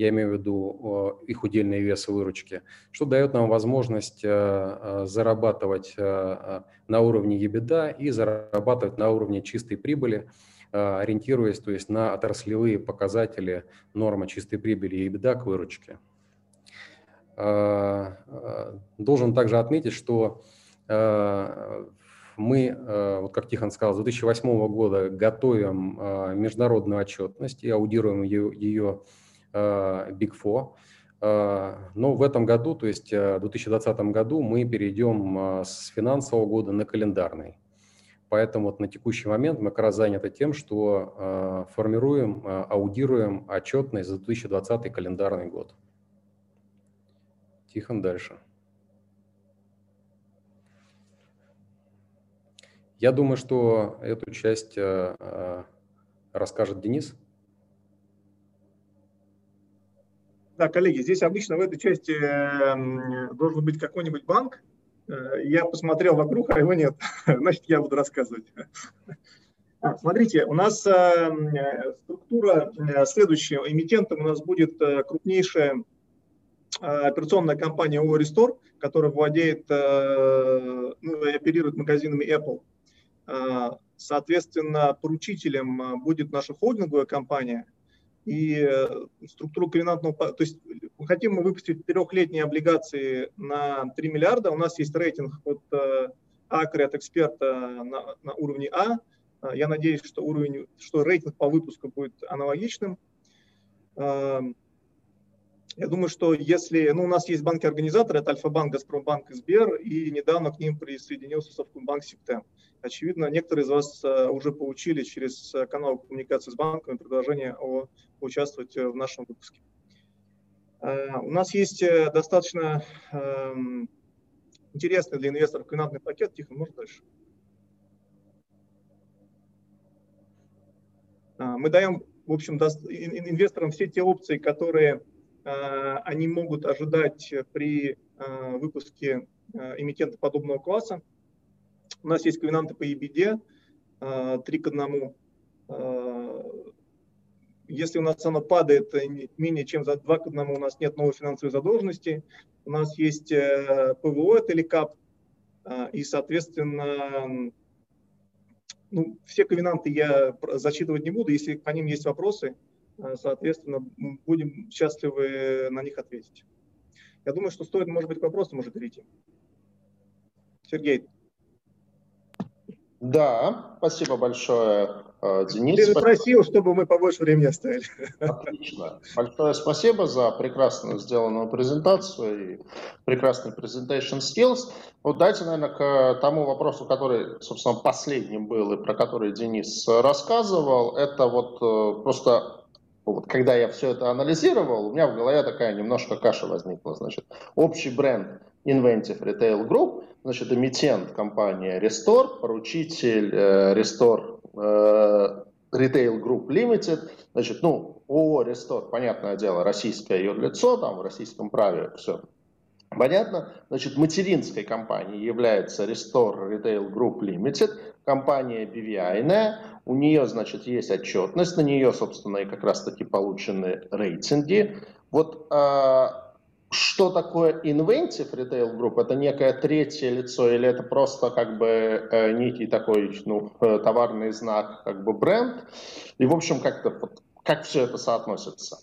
я имею в виду их удельный вес выручки, что дает нам возможность зарабатывать на уровне EBITDA и зарабатывать на уровне чистой прибыли, ориентируясь то есть, на отраслевые показатели нормы чистой прибыли и EBITDA к выручке. Должен также отметить, что мы, э, вот как Тихон сказал, с 2008 года готовим э, международную отчетность и аудируем ее, ее э, Big Four. Но в этом году, то есть в 2020 году, мы перейдем с финансового года на календарный. Поэтому вот на текущий момент мы как раз заняты тем, что формируем, аудируем отчетность за 2020 календарный год. Тихон, дальше. Я думаю, что эту часть э, э, расскажет Денис. Да, коллеги, здесь обычно в этой части эм, должен быть какой-нибудь банк. Э, я посмотрел вокруг, а его нет. Значит, я буду рассказывать. Смотрите, у нас структура следующая. Эмитентом у нас будет крупнейшая операционная компания ООО «Рестор», которая владеет, ну, и оперирует магазинами Apple. Соответственно, поручителем будет наша холдинговая компания, и э, структуру ковенантного... То есть хотим мы выпустить трехлетние облигации на 3 миллиарда. У нас есть рейтинг от э, Акры, от эксперта на, на уровне А. а. Я надеюсь, что, уровень, что рейтинг по выпуску будет аналогичным. Я думаю, что если, ну, у нас есть банки-организаторы, это Альфа-банк, Газпромбанк и Сбер, и недавно к ним присоединился Совкомбанк Сиптем. Очевидно, некоторые из вас э, уже получили через э, канал коммуникации с банками предложение о участвовать э, в нашем выпуске. У нас есть достаточно эм, интересный для инвесторов квинантный пакет. Тихо, можно дальше? Мы даем, в общем, инвесторам все те опции, которые они могут ожидать при выпуске эмитента подобного класса. У нас есть ковенанты по EBD, 3 к 1. Если у нас оно падает менее чем за 2 к 1, у нас нет новой финансовой задолженности. У нас есть э, ПВО, это ЛИКАП, а, и, соответственно, ну, все ковенанты я зачитывать не буду. Если по ним есть вопросы, а, соответственно, будем счастливы на них ответить. Я думаю, что стоит, может быть, к вопросам уже перейти. Сергей. Да, спасибо большое, э, Денис. Ты просил, чтобы мы побольше времени оставили. Отлично. Большое спасибо за прекрасно сделанную презентацию и прекрасный presentation skills. Вот дайте, наверное, к тому вопросу, который, собственно, последним был и про который Денис рассказывал. Это вот э, просто вот когда я все это анализировал, у меня в голове такая немножко каша возникла. Значит, общий бренд Inventive Retail Group, значит, эмитент компания Restore, поручитель э, Restore э, Retail Group Limited, значит, ну, ООО Restore, понятное дело, российское ее лицо, там в российском праве все понятно. Значит, материнской компанией является Restore Retail Group Limited, компания BVI, у нее, значит, есть отчетность, на нее, собственно, и как раз-таки получены рейтинги. Вот э, что такое Inventive Retail Group? Это некое третье лицо или это просто как бы э, некий такой ну, э, товарный знак, как бы бренд? И, в общем, как-то вот, как все это соотносится?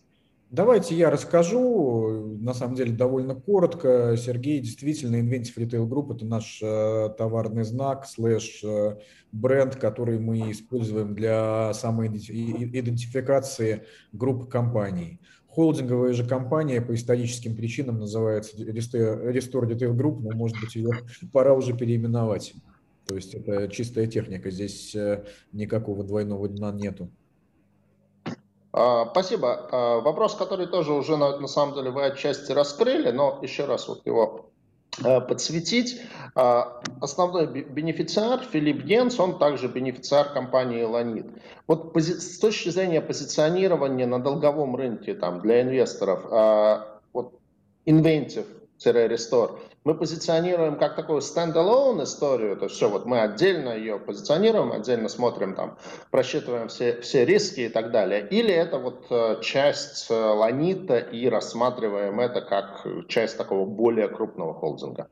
Давайте я расскажу, на самом деле довольно коротко. Сергей, действительно, Inventive Retail Group – это наш э, товарный знак, слэш э, бренд, который мы используем для самоидентификации групп компаний. Холдинговая же компания по историческим причинам называется Restore Detail Group, но, может быть, ее пора уже переименовать. То есть это чистая техника, здесь э, никакого двойного дна нету. А, спасибо. А, вопрос, который тоже уже на, на самом деле вы отчасти раскрыли, но еще раз вот его подсветить. А, основной бенефициар Филипп Генс, он также бенефициар компании Ланит. Вот с точки зрения позиционирования на долговом рынке там, для инвесторов, а, вот Inventive Restore, мы позиционируем как такую standalone историю, то есть все, вот мы отдельно ее позиционируем, отдельно смотрим там, просчитываем все, все риски и так далее, или это вот э, часть э, Ланита и рассматриваем это как часть такого более крупного холдинга?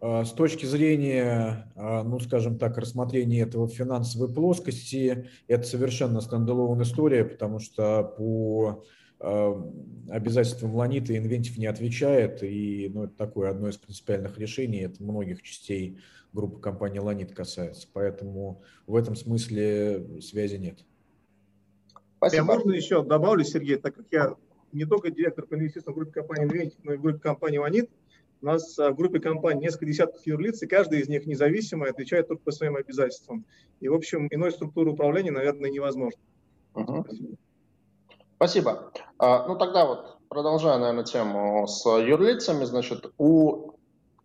А, с точки зрения, а, ну, скажем так, рассмотрения этого в финансовой плоскости, это совершенно standalone история, потому что по обязательствам Ланита Инвентив не отвечает, и ну, это такое одно из принципиальных решений, это многих частей группы компании Ланит касается, поэтому в этом смысле связи нет. Спасибо. Я можно еще добавлю, Сергей, так как я не только директор по инвестициям в группе компании Инвентив, но и в группе компании Ланит, у нас в группе компаний несколько десятков юрлиц, и каждый из них независимо отвечает только по своим обязательствам. И, в общем, иной структуры управления, наверное, невозможно. Угу. Спасибо. А, ну тогда вот, продолжая, наверное, тему с юрлицами, значит, у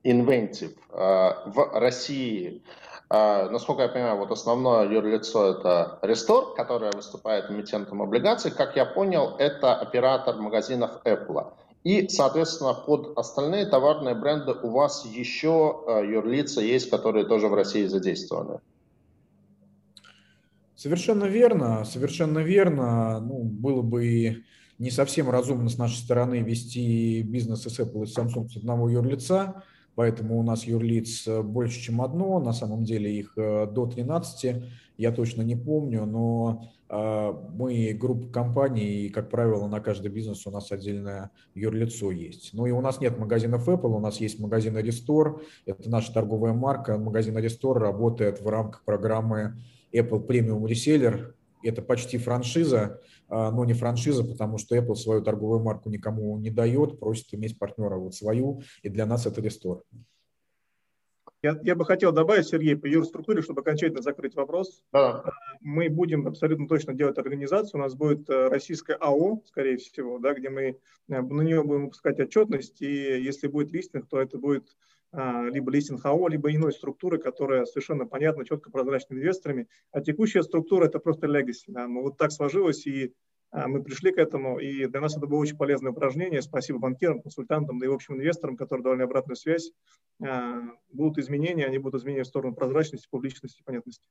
Inventive а, в России, а, насколько я понимаю, вот основное юрлицо это Restore, которое выступает эмитентом облигаций. Как я понял, это оператор магазинов Apple. И, соответственно, под остальные товарные бренды у вас еще юрлица есть, которые тоже в России задействованы. Совершенно верно, совершенно верно. Ну, было бы не совсем разумно с нашей стороны вести бизнес с Apple и Samsung с одного юрлица, поэтому у нас юрлиц больше, чем одно, на самом деле их э, до 13, я точно не помню, но э, мы группа компаний, и, как правило, на каждый бизнес у нас отдельное юрлицо есть. Ну и у нас нет магазинов Apple, у нас есть магазин Restore, это наша торговая марка. Магазин Restore работает в рамках программы Apple Premium Reseller. Это почти франшиза, а, но не франшиза, потому что Apple свою торговую марку никому не дает, просит иметь партнера вот свою, и для нас это рестор. Я, я бы хотел добавить, Сергей, по юрструктуре, чтобы окончательно закрыть вопрос. Да. Мы будем абсолютно точно делать организацию. У нас будет э, российская АО, скорее всего, да, где мы э, на нее будем выпускать отчетность. И если будет листинг, то это будет либо листинг АО, либо иной структуры, которая совершенно понятна, четко прозрачна инвесторами. А текущая структура – это просто legacy. Да. Вот так сложилось, и а, мы пришли к этому, и для нас это было очень полезное упражнение. Спасибо банкирам, консультантам, да и общим инвесторам, которые давали обратную связь. А, будут изменения, они будут изменения в сторону прозрачности, публичности, понятности.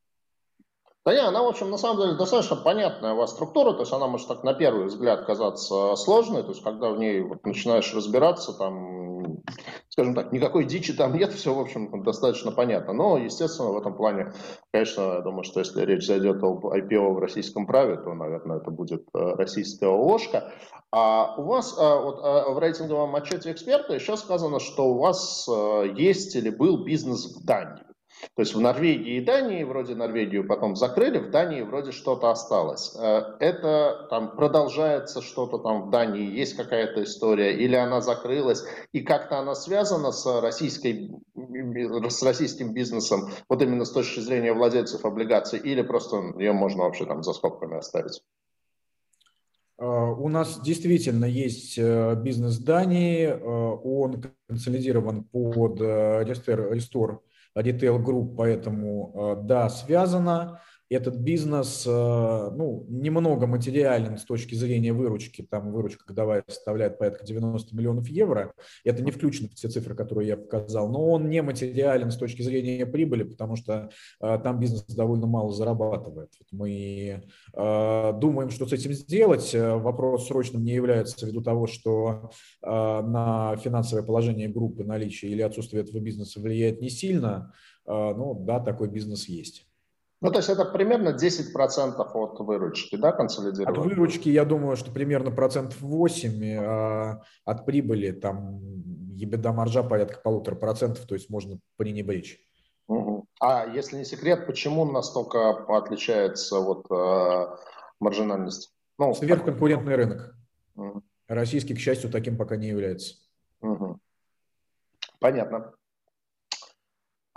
Да не, она, в общем, на самом деле достаточно понятная у вас структура, то есть она может так на первый взгляд казаться сложной, то есть когда в ней вот начинаешь разбираться, там, скажем так, никакой дичи там нет, все, в общем, достаточно понятно. Но, естественно, в этом плане, конечно, я думаю, что если речь зайдет об IPO в российском праве, то, наверное, это будет э, российская ложка. А у вас а, вот, а, в рейтинговом отчете эксперта еще сказано, что у вас есть или был бизнес в Дании. То есть в Норвегии и Дании, вроде Норвегию потом закрыли, в Дании вроде что-то осталось. Э, это там продолжается что-то там в Дании, есть какая-то история, или она закрылась, и как-то она связана с, российской, с российским бизнесом, вот именно с точки зрения владельцев облигаций, или просто ее можно вообще там за скобками оставить? Э, у нас действительно есть э, бизнес Дании, он консолидирован под Restore ритейл-групп, поэтому э, да, связано этот бизнес э, ну, немного материален с точки зрения выручки. Там выручка годовая составляет порядка 90 миллионов евро. Это не включено в те цифры, которые я показал. Но он не материален с точки зрения прибыли, потому что э, там бизнес довольно мало зарабатывает. Мы э, думаем, что с этим сделать. Вопрос срочным не является ввиду того, что на финансовое положение группы наличие или отсутствие этого бизнеса влияет не сильно. Ну да, такой бизнес есть. Ну, то есть это примерно 10% от выручки, да, консолидированной? От выручки, я думаю, что примерно процентов 8, а от прибыли там ебеда маржа порядка полутора процентов, то есть можно пренебречь. Угу. А если не секрет, почему настолько отличается вот э, маржинальность? Ну, Сверхконкурентный так... рынок. Угу. Российский, к счастью, таким пока не является. Угу. Понятно.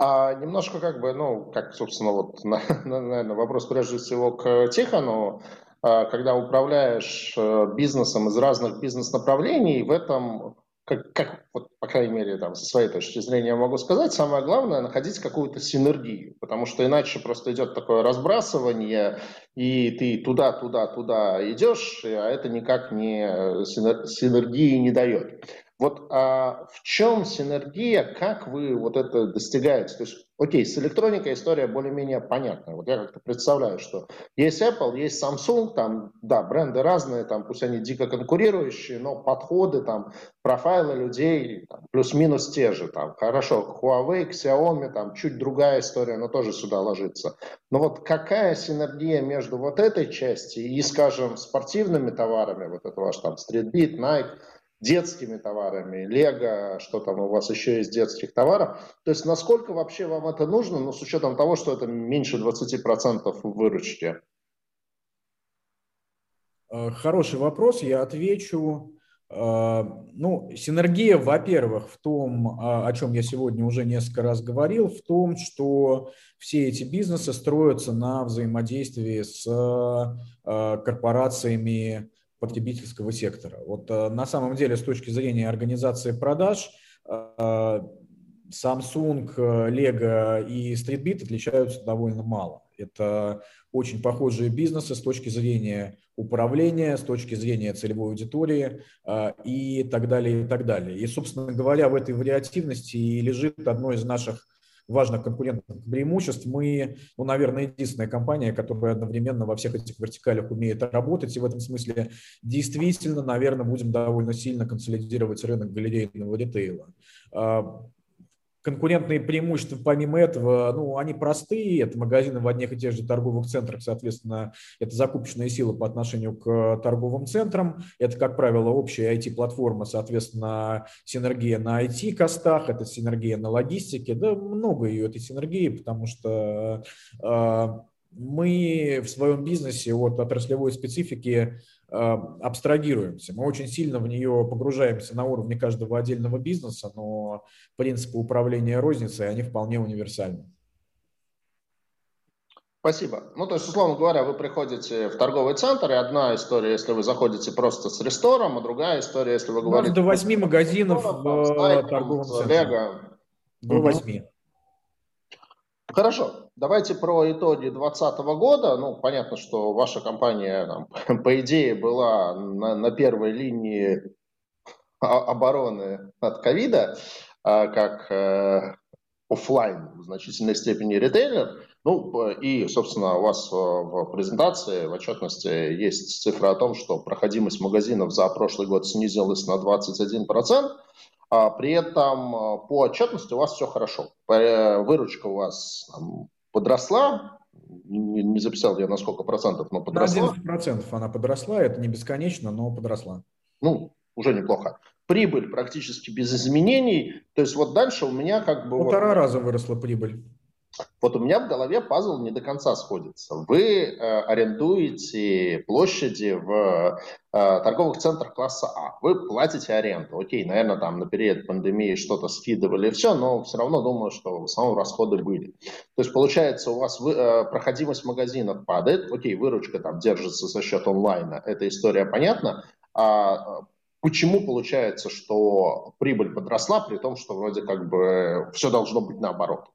А немножко как бы, ну, как, собственно, вот, на, на, наверное, вопрос прежде всего к Тихону. А, когда управляешь э, бизнесом из разных бизнес-направлений, в этом, как, как вот, по крайней мере, там, со своей точки зрения могу сказать, самое главное – находить какую-то синергию, потому что иначе просто идет такое разбрасывание, и ты туда, туда, туда идешь, а это никак не э, синергии не дает. Вот а в чем синергия, как вы вот это достигаете? То есть, окей, с электроникой история более-менее понятная. Вот я как-то представляю, что есть Apple, есть Samsung, там, да, бренды разные, там, пусть они дико конкурирующие, но подходы, там, профайлы людей там, плюс-минус те же. Там, хорошо, Huawei, Xiaomi, там, чуть другая история, но тоже сюда ложится. Но вот какая синергия между вот этой частью и, скажем, спортивными товарами, вот это ваш там Street Beat, Nike, детскими товарами, Лего, что там у вас еще есть детских товаров. То есть насколько вообще вам это нужно, ну, с учетом того, что это меньше 20% выручки? Э, хороший вопрос, я отвечу. Э, ну, синергия, во-первых, в том, э, о чем я сегодня уже несколько раз говорил, в том, что все эти бизнесы строятся на взаимодействии с корпорациями, потребительского сектора. Вот э, на самом деле с точки зрения организации продаж э, Samsung, Lego и StreetBeat отличаются довольно мало. Это очень похожие бизнесы с точки зрения управления, с точки зрения целевой аудитории э, и так далее, и так далее. И, собственно говоря, в этой вариативности и лежит одно из наших важных конкурентных преимуществ. Мы, ну, наверное, единственная компания, которая одновременно во всех этих вертикалях умеет работать. И в этом смысле действительно, наверное, будем довольно сильно консолидировать рынок галерейного ритейла. Конкурентные преимущества помимо этого, ну, они простые, это магазины в одних и тех же торговых центрах, соответственно, это закупочная сила по отношению к торговым центрам, это, как правило, общая IT-платформа, соответственно, синергия на IT-костах, это синергия на логистике, да, много ее этой синергии, потому что э, мы в своем бизнесе от отраслевой специфики абстрагируемся. Мы очень сильно в нее погружаемся на уровне каждого отдельного бизнеса, но принципы управления розницей, они вполне универсальны. Спасибо. Ну, то есть, условно говоря, вы приходите в торговый центр, и одна история, если вы заходите просто с рестором, а другая история, если вы говорите... до восьми магазинов в торговом центре. До восьми. Хорошо. Давайте про итоги 2020 года. Ну, понятно, что ваша компания, там, по идее, была на, на первой линии обороны от ковида, а, как э, офлайн в значительной степени ритейлер. Ну, и, собственно, у вас в презентации, в отчетности есть цифра о том, что проходимость магазинов за прошлый год снизилась на 21%. А при этом э, по отчетности у вас все хорошо. Выручка у вас подросла, не, не записал я на сколько процентов, но подросла. На 11 процентов она подросла, это не бесконечно, но подросла. Ну, уже неплохо. Прибыль практически без изменений, то есть вот дальше у меня как бы... Полтора вот, раза выросла прибыль. Вот у меня в голове пазл не до конца сходится. Вы э, арендуете площади в э, торговых центрах класса А. Вы платите аренду. Окей, наверное, там на период пандемии что-то скидывали все, но все равно думаю, что в основном расходы были. То есть получается у вас вы, э, проходимость магазинов падает. Окей, выручка там держится за счет онлайна. Эта история понятна. А почему получается, что прибыль подросла, при том, что вроде как бы все должно быть наоборот?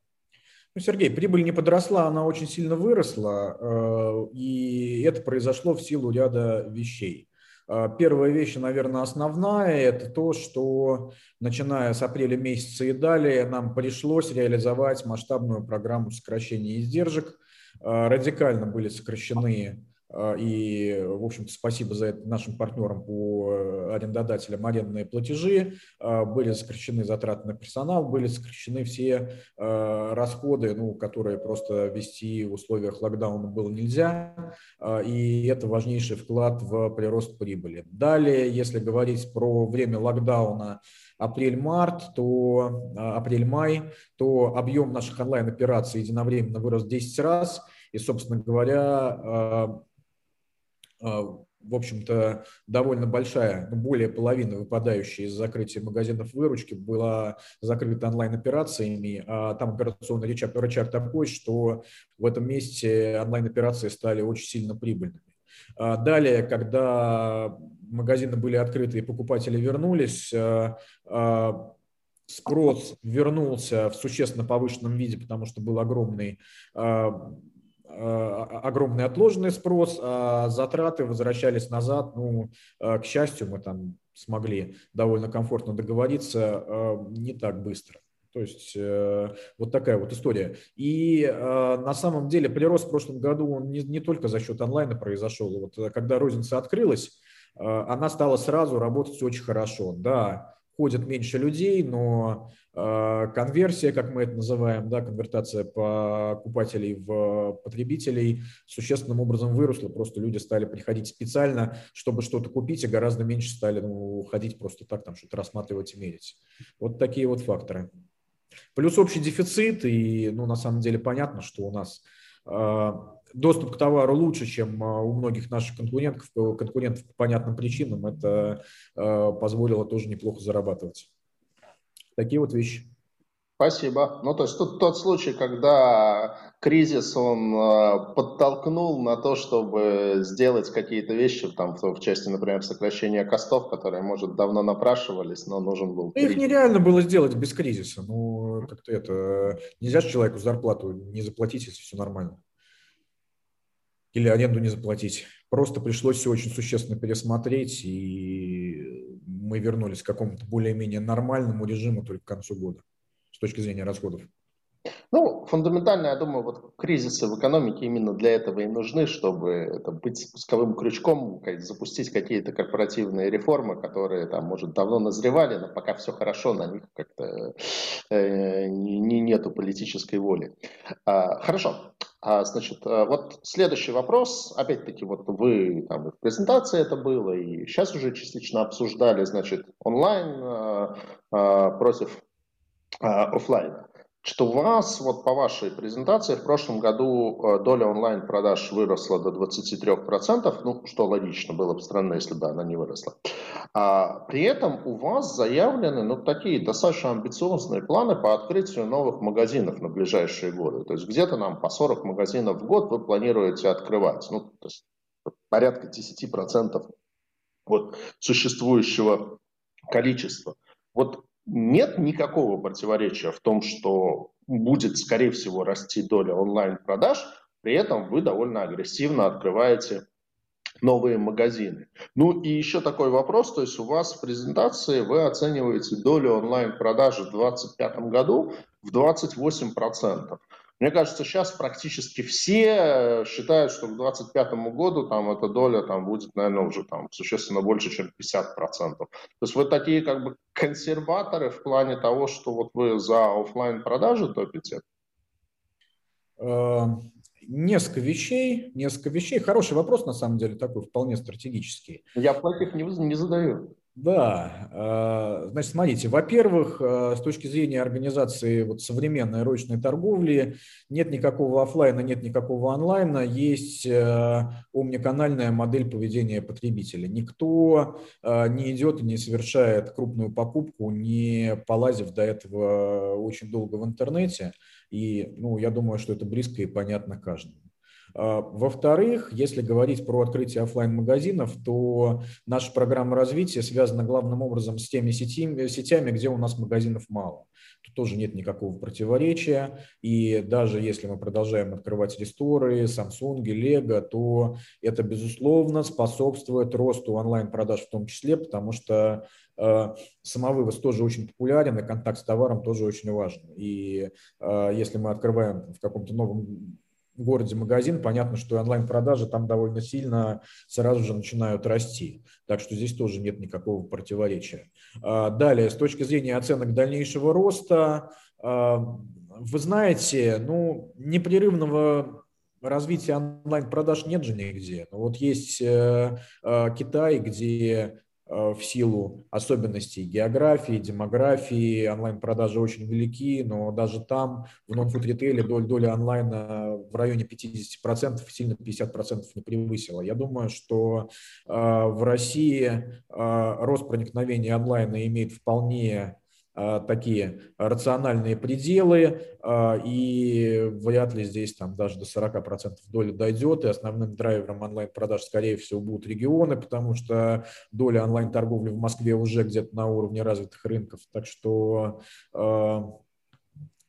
Ну, Сергей, прибыль не подросла, она очень сильно выросла, э, и это произошло в силу ряда вещей. Э, первая вещь, наверное, основная, это то, что начиная с апреля месяца и далее нам пришлось реализовать масштабную программу сокращения издержек. Э, радикально были сокращены и, в общем-то, спасибо за это нашим партнерам по э, арендодателям арендные платежи. А, были сокращены затраты на персонал, были сокращены все а, расходы, ну, которые просто вести в условиях локдауна было нельзя. И это важнейший вклад в прирост прибыли. Далее, если говорить про время локдауна, апрель-март, то апрель-май, то объем наших онлайн-операций единовременно вырос 10 раз. И, собственно говоря, а, в общем-то, довольно большая, ну, более половины выпадающей из закрытия магазинов выручки была закрыта онлайн-операциями, а там операционный рычаг, рычаг такой, что в этом месте онлайн-операции стали очень сильно прибыльными. А далее, когда магазины были открыты и покупатели вернулись, а, спрос вернулся в существенно повышенном виде, потому что был огромный огромный отложенный спрос, а затраты возвращались назад. Ну, э, к счастью, мы там смогли довольно комфортно договориться не так быстро. То есть э, вот такая вот история. И э, на самом деле прирост в прошлом году он не, не только за счет онлайна произошел. Вот э, когда розница открылась, э, она стала сразу работать очень хорошо. Да, ходит меньше людей, но э, конверсия, как мы это называем, да, конвертация покупателей в потребителей существенным образом выросла. Просто люди стали приходить специально, чтобы что-то купить, и гораздо меньше стали ну, ходить просто так, там что-то рассматривать и мерить. Вот такие вот факторы. Плюс общий дефицит, и ну, на самом деле понятно, что у нас э, доступ к товару лучше, чем э, у многих наших конкурентов, конкурентов по понятным причинам. Это э, позволило тоже неплохо зарабатывать. Такие вот вещи. Спасибо. Ну, то есть тут тот случай, когда кризис, он э, подтолкнул на то, чтобы сделать какие-то вещи, там, в, в части, например, сокращения костов, которые, может, давно напрашивались, но нужен был кризис. Их нереально было сделать без кризиса. Ну, как-то это... Нельзя же человеку зарплату не заплатить, если все нормально. Или аренду не заплатить. Просто пришлось все очень существенно пересмотреть, и мы вернулись к какому-то более-менее нормальному режиму только к концу года с точки зрения расходов? Ну, фундаментально, я думаю, вот кризисы в экономике именно для этого и нужны, чтобы это быть спусковым крючком, запустить какие-то корпоративные реформы, которые там, может, давно назревали, но пока все хорошо, на них как-то э, не, нету политической воли. А, хорошо. А, значит, а вот следующий вопрос. Опять-таки, вот вы там в презентации это было, и сейчас уже частично обсуждали, значит, онлайн а, а, против а, офлайна. Что у вас, вот по вашей презентации, в прошлом году э, доля онлайн-продаж выросла до 23%, ну, что логично, было бы странно, если бы она не выросла. А при этом у вас заявлены, ну, такие достаточно амбициозные планы по открытию новых магазинов на ближайшие годы. То есть где-то нам по 40 магазинов в год вы планируете открывать. Ну, то есть порядка 10% от существующего количества. Вот нет никакого противоречия в том, что будет, скорее всего, расти доля онлайн-продаж, при этом вы довольно агрессивно открываете новые магазины. Ну и еще такой вопрос, то есть у вас в презентации вы оцениваете долю онлайн-продажи в 2025 году в 28%. Мне кажется, сейчас практически все считают, что к 2025 году там эта доля там будет, наверное, уже там существенно больше, чем 50%. То есть вы такие как бы консерваторы в плане того, что вот вы за офлайн продажи топите? Эм, несколько вещей, несколько вещей. Хороший вопрос, на самом деле, такой вполне стратегический. Я плохих не, не задаю. Да, э, значит, смотрите, во-первых, э, с точки зрения организации вот современной розничной торговли нет никакого офлайна, нет никакого онлайна, есть э, омниканальная модель поведения потребителя. Никто не идет и не совершает крупную покупку, не полазив до этого очень долго в интернете. И ну, я думаю, что это близко и понятно каждому. А, во-вторых, если говорить про открытие офлайн магазинов то наша программа развития связана главным образом с теми сетями, где у нас магазинов мало. Тут тоже нет никакого противоречия. И даже если мы продолжаем открывать ресторы, Samsung, Lego, то это, безусловно, способствует росту онлайн-продаж в том числе, потому что э, самовывоз тоже очень популярен, и контакт с товаром тоже очень важен. И э, если мы открываем в каком-то новом городе магазин, понятно, что онлайн-продажи там довольно сильно сразу же начинают расти. Так что здесь тоже нет никакого противоречия. А, далее, с точки зрения оценок дальнейшего роста, а, вы знаете, ну, непрерывного развития онлайн-продаж нет же нигде. Вот есть э, а, Китай, где Э, в силу особенностей географии, демографии, онлайн-продажи очень велики, но даже там в нон-фуд ритейле доля, доля онлайна в районе 50%, сильно 50% не превысила. Я думаю, что э, в России э, рост проникновения онлайна имеет вполне такие рациональные пределы, а, и вряд ли здесь там даже до 40% доли дойдет, и основным драйвером онлайн-продаж, скорее всего, будут регионы, потому что доля онлайн-торговли в Москве уже где-то на уровне развитых рынков, так что а,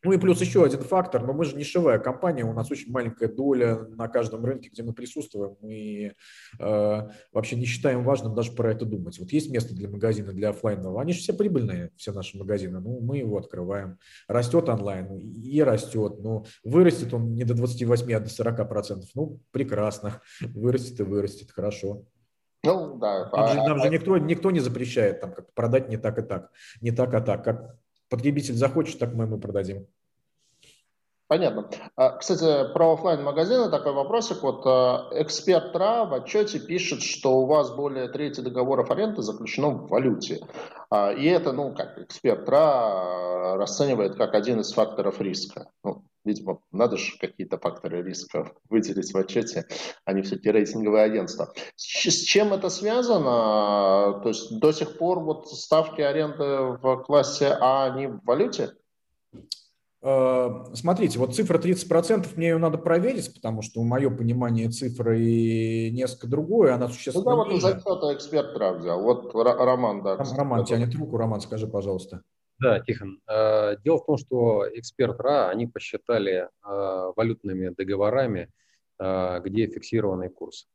Ну и плюс еще один фактор, но мы же нишевая компания, у нас очень маленькая доля на каждом рынке, где мы присутствуем, мы э, вообще не считаем важным даже про это думать. Вот есть место для магазина, для офлайнового, они же все прибыльные, все наши магазины, ну мы его открываем. Растет онлайн и растет, но вырастет он не до 28, а до 40 процентов, ну прекрасно, вырастет и вырастет, хорошо. Ну, да. Нам, же, нам же никто, никто не запрещает там, как продать не так и так, не так, а так. Как потребитель захочет, так мы ему продадим. Понятно. А, кстати, про офлайн магазины такой вопросик. Вот э, эксперт РА в отчете пишет, что у вас более трети договоров аренды заключено в валюте. А, и это, ну, как эксперт РА расценивает как один из факторов риска. Ну, видимо, надо же какие-то факторы риска выделить в отчете, а не все-таки рейтинговые агентства. С чем это связано? То есть до сих пор вот ставки аренды в классе А, они в валюте? Э, смотрите, вот цифра 30%, мне ее надо проверить, потому что мое понимание цифры несколько другое, она существенно Ну да, вот из отчета эксперт взял. Вот Роман, да. Роман тянет руку. Роман, скажи, пожалуйста. Да, Тихон. Э, дело в том, что эксперт РА, они посчитали э, валютными договорами, где фиксированный курс.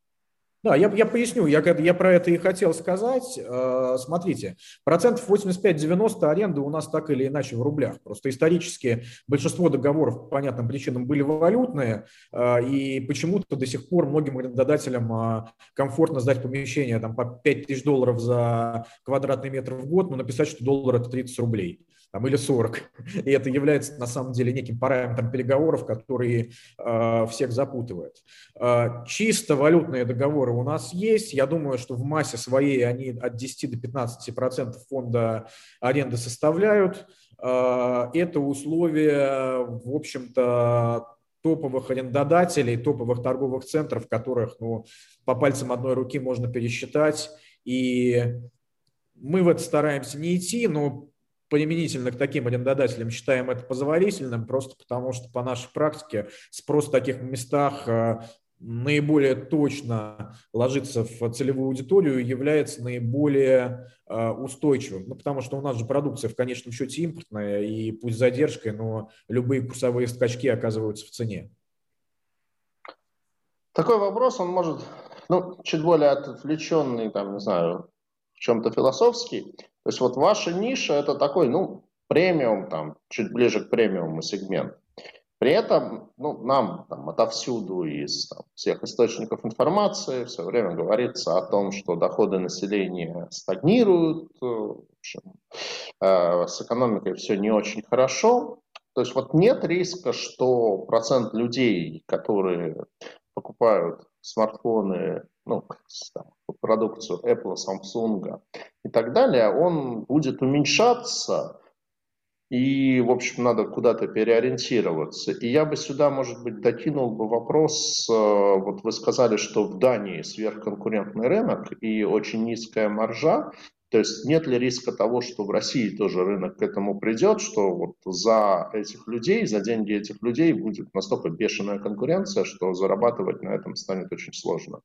Да, я, я поясню, я, я про это и хотел сказать. Э, смотрите, процентов 85-90 аренды у нас так или иначе в рублях. Просто исторически большинство договоров по понятным причинам были валютные, э, и почему-то до сих пор многим арендодателям э, комфортно сдать помещение там, по 5 тысяч долларов за квадратный метр в год, но написать, что доллар это 30 рублей там, или 40. И это является на самом деле неким параметром переговоров, которые э, всех запутывают. Э, чисто валютные договоры у нас есть. Я думаю, что в массе своей они от 10 до 15 процентов фонда аренды составляют. Э, это условия, в общем-то, топовых арендодателей, топовых торговых центров, которых ну, по пальцам одной руки можно пересчитать. И мы в это стараемся не идти, но применительно к таким арендодателям считаем это позволительным, просто потому что по нашей практике спрос в таких местах э, наиболее точно ложится в целевую аудиторию является наиболее э, устойчивым. Ну, потому что у нас же продукция в конечном счете импортная, и пусть задержкой, но любые курсовые скачки оказываются в цене. Такой вопрос, он может, ну, чуть более отвлеченный, там, не знаю, в чем-то философский. То есть вот ваша ниша это такой, ну, премиум, там, чуть ближе к премиуму сегмент. При этом ну, нам там, отовсюду из там, всех источников информации все время говорится о том, что доходы населения стагнируют, э, в общем, э, с экономикой все не очень хорошо. То есть вот нет риска, что процент людей, которые покупают смартфоны, ну, там, продукцию Apple, Samsung и так далее, он будет уменьшаться, и, в общем, надо куда-то переориентироваться. И я бы сюда, может быть, докинул бы вопрос, э, вот вы сказали, что в Дании сверхконкурентный рынок и очень низкая маржа, то есть нет ли риска того, что в России тоже рынок к этому придет, что вот за этих людей, за деньги этих людей будет настолько бешеная конкуренция, что зарабатывать на этом станет очень сложно?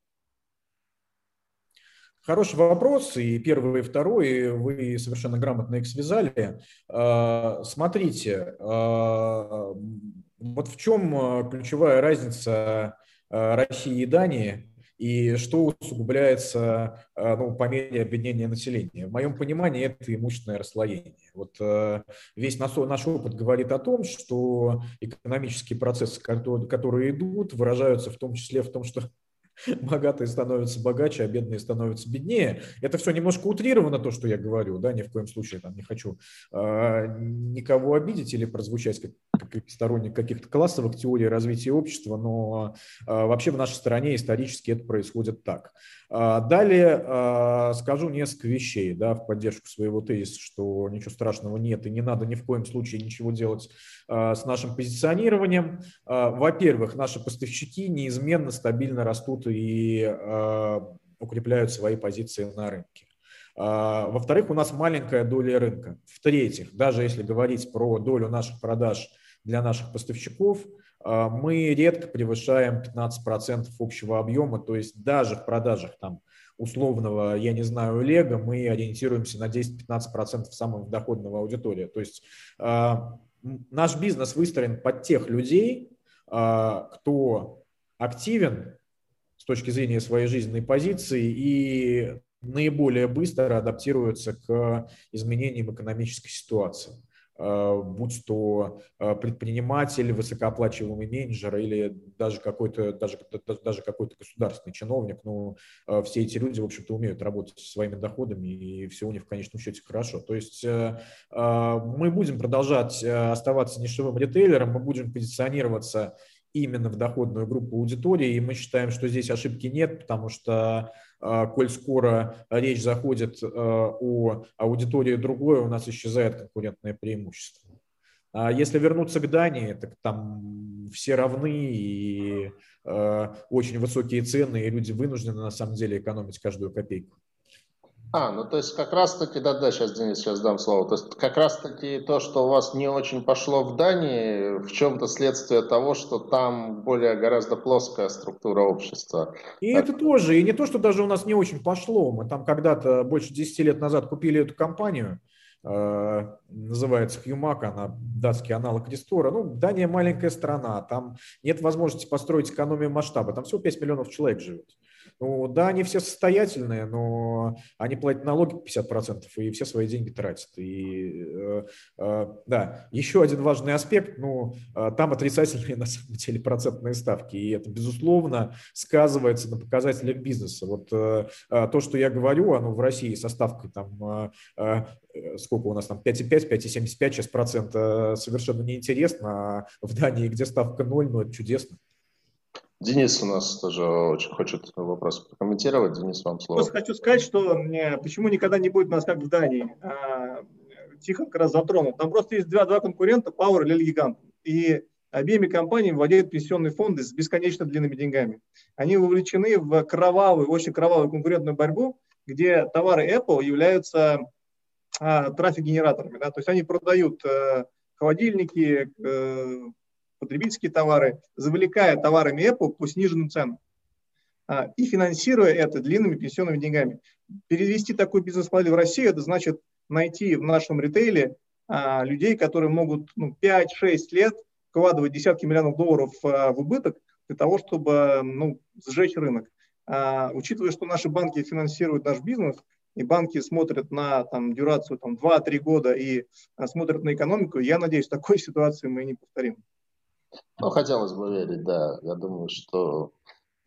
Хороший вопрос, и первый, и второй, вы совершенно грамотно их связали. А, смотрите, а, вот в чем а, ключевая разница России и Дании, и что усугубляется ну, по мере объединения населения. В моем понимании это имущественное расслоение. Вот весь наш, наш опыт говорит о том, что экономические процессы, которые идут, выражаются в том числе в том, что богатые становятся богаче, а бедные становятся беднее. Это все немножко утрировано, то, что я говорю, да, ни в коем случае там не хочу э, никого обидеть или прозвучать как, сторонник каких-то классовых теорий развития общества, но э, вообще в нашей стране исторически это происходит так. Э, далее э, скажу несколько вещей, да, в поддержку своего тезиса, что ничего страшного нет и не надо ни в коем случае ничего делать с нашим позиционированием. Во-первых, наши поставщики неизменно стабильно растут и укрепляют свои позиции на рынке. А, во-вторых, у нас маленькая доля рынка. В-третьих, даже если говорить про долю наших продаж для наших поставщиков, а, мы редко превышаем 15% общего объема, то есть даже в продажах там условного, я не знаю, Лего, мы ориентируемся на 10-15% самого доходного аудитория. То есть наш бизнес выстроен под тех людей, а, кто активен с точки зрения своей жизненной позиции и наиболее быстро адаптируется к изменениям экономической ситуации. Э, будь то э, предприниматель, высокооплачиваемый менеджер или даже какой-то даже, даже какой-то государственный чиновник, ну, э, все эти люди, в общем-то, умеют работать со своими доходами, и все у них в конечном счете хорошо. То есть мы будем продолжать оставаться нишевым ритейлером, мы будем позиционироваться именно в доходную группу аудитории, и мы считаем, что здесь ошибки нет, потому что коль скоро речь заходит а, о аудитории другой, у нас исчезает конкурентное преимущество. А если вернуться к Дании, так там все равны и очень высокие цены, и люди вынуждены на самом деле экономить каждую копейку. А, ну то есть как раз-таки, да-да, сейчас, Денис, сейчас дам слово. То есть как раз-таки то, что у вас не очень пошло в Дании, в чем-то следствие того, что там более гораздо плоская структура общества. И так. это тоже, и не то, что даже у нас не очень пошло. Мы там когда-то больше 10 лет назад купили эту компанию, э, называется Хьюмак, она датский аналог Рестора. Ну, Дания маленькая страна, там нет возможности построить экономию масштаба, там всего 5 миллионов человек живет. Ну да, они все состоятельные, но они платят налоги 50% и все свои деньги тратят. И э, э, да, еще один важный аспект, ну э, там отрицательные на самом деле процентные ставки, и это безусловно сказывается на показателях бизнеса. Вот то, что я говорю, оно в России со ставкой там сколько у нас там 5,5, 5,75 сейчас процента совершенно неинтересно, а в Дании, где ставка 0, ну это чудесно. Денис у нас тоже очень хочет вопрос прокомментировать. Денис, вам слово. Просто хочу сказать, что почему никогда не будет у нас как в Дании. А, Тихо как раз затронул. Там просто есть два, два конкурента, Power или Гигант. И обеими компаниями владеют пенсионные фонды с бесконечно длинными деньгами. Они вовлечены в кровавую, очень кровавую конкурентную борьбу, где товары Apple являются а, трафик-генераторами. Да? То есть они продают а, холодильники, э, потребительские товары, завлекая товарами Apple по сниженным ценам а, и финансируя это длинными пенсионными деньгами. Перевести такую бизнес-модель в Россию, это значит найти в нашем ритейле а, людей, которые могут ну, 5-6 лет вкладывать десятки миллионов долларов в убыток для того, чтобы ну, сжечь рынок. А, учитывая, что наши банки финансируют наш бизнес, и банки смотрят на там, дюрацию там, 2-3 года и смотрят на экономику, я надеюсь, такой ситуации мы не повторим. Ну, хотелось бы верить, да. Я думаю, что...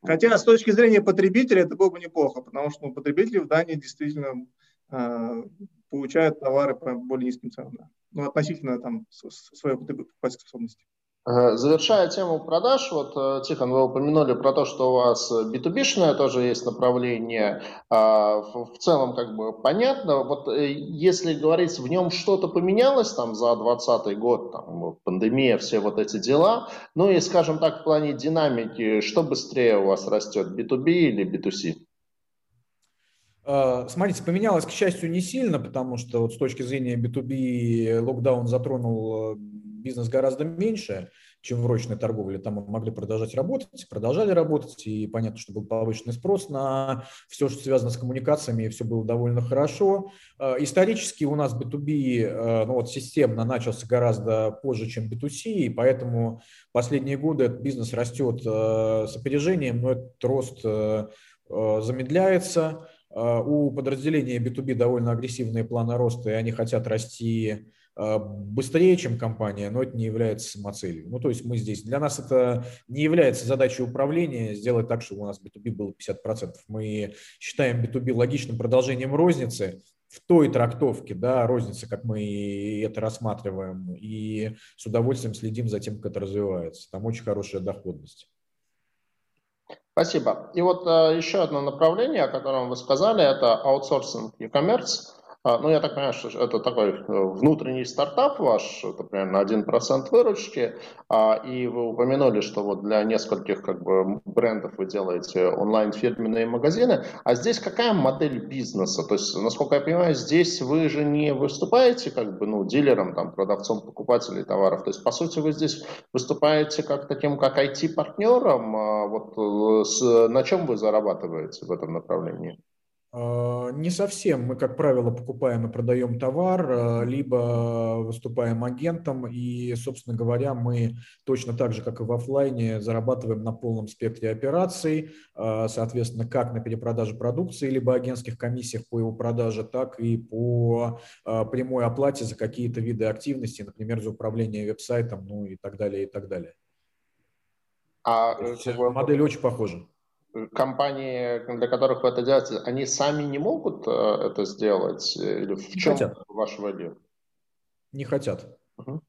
Хотя с точки зрения потребителя это было бы неплохо, потому что ну, потребители в Дании действительно э, получают товары по более низким ценам. Ну, относительно там своей покупательской способности. Завершая тему продаж, вот, э, Тихон, вы упомянули про то, что у вас B2B-шное тоже есть направление. А, в целом, как бы, понятно. Вот э, если говорить, в нем что-то поменялось там за 2020 год, там, пандемия, все вот эти дела. Ну и, скажем так, в плане динамики, что быстрее у вас растет, B2B или B2C? А, смотрите, поменялось, к счастью, не сильно, потому что вот с точки зрения B2B локдаун затронул э, бизнес гораздо меньше, чем в ручной торговле. Там мы могли продолжать работать, продолжали работать, и понятно, что был повышенный спрос на все, что связано с коммуникациями, и все было довольно хорошо. А, исторически у нас B2B, э, ну вот системно начался гораздо позже, чем B2C, и поэтому последние годы этот бизнес растет э, с опережением, но этот рост э, замедляется. А, у подразделения B2B довольно агрессивные планы роста, и они хотят расти быстрее, чем компания, но это не является самоцелью. Ну, то есть мы здесь, для нас это не является задачей управления сделать так, чтобы у нас B2B было 50%. Мы считаем B2B логичным продолжением розницы, в той трактовке, да, розницы, как мы это рассматриваем, и с удовольствием следим за тем, как это развивается. Там очень хорошая доходность. Спасибо. И вот э, еще одно направление, о котором вы сказали, это аутсорсинг e-commerce. А, ну, я так понимаю, что это такой э, внутренний стартап ваш, это примерно 1% выручки, а, и вы упомянули, что вот для нескольких как бы брендов вы делаете онлайн-фирменные магазины, а здесь какая модель бизнеса? То есть, насколько я понимаю, здесь вы же не выступаете как бы, ну, дилером, там, продавцом покупателей товаров, то есть, по сути, вы здесь выступаете как таким, как IT-партнером, а вот э, с, на чем вы зарабатываете в этом направлении? А, не совсем. Мы, как правило, покупаем и продаем товар, а, либо выступаем агентом, и, собственно говоря, мы точно так же, как и в офлайне, зарабатываем на полном спектре операций, а, соответственно, как на перепродаже продукции, либо агентских комиссиях по его продаже, так и по прямой оплате за какие-то виды активности, например, за управление веб-сайтом, ну и так далее, и так далее. А, есть, модель очень похожа компании, для которых вы это делаете, они сами не могут э, это сделать? Или в не чем хотят. ваш value? Не хотят. Угу.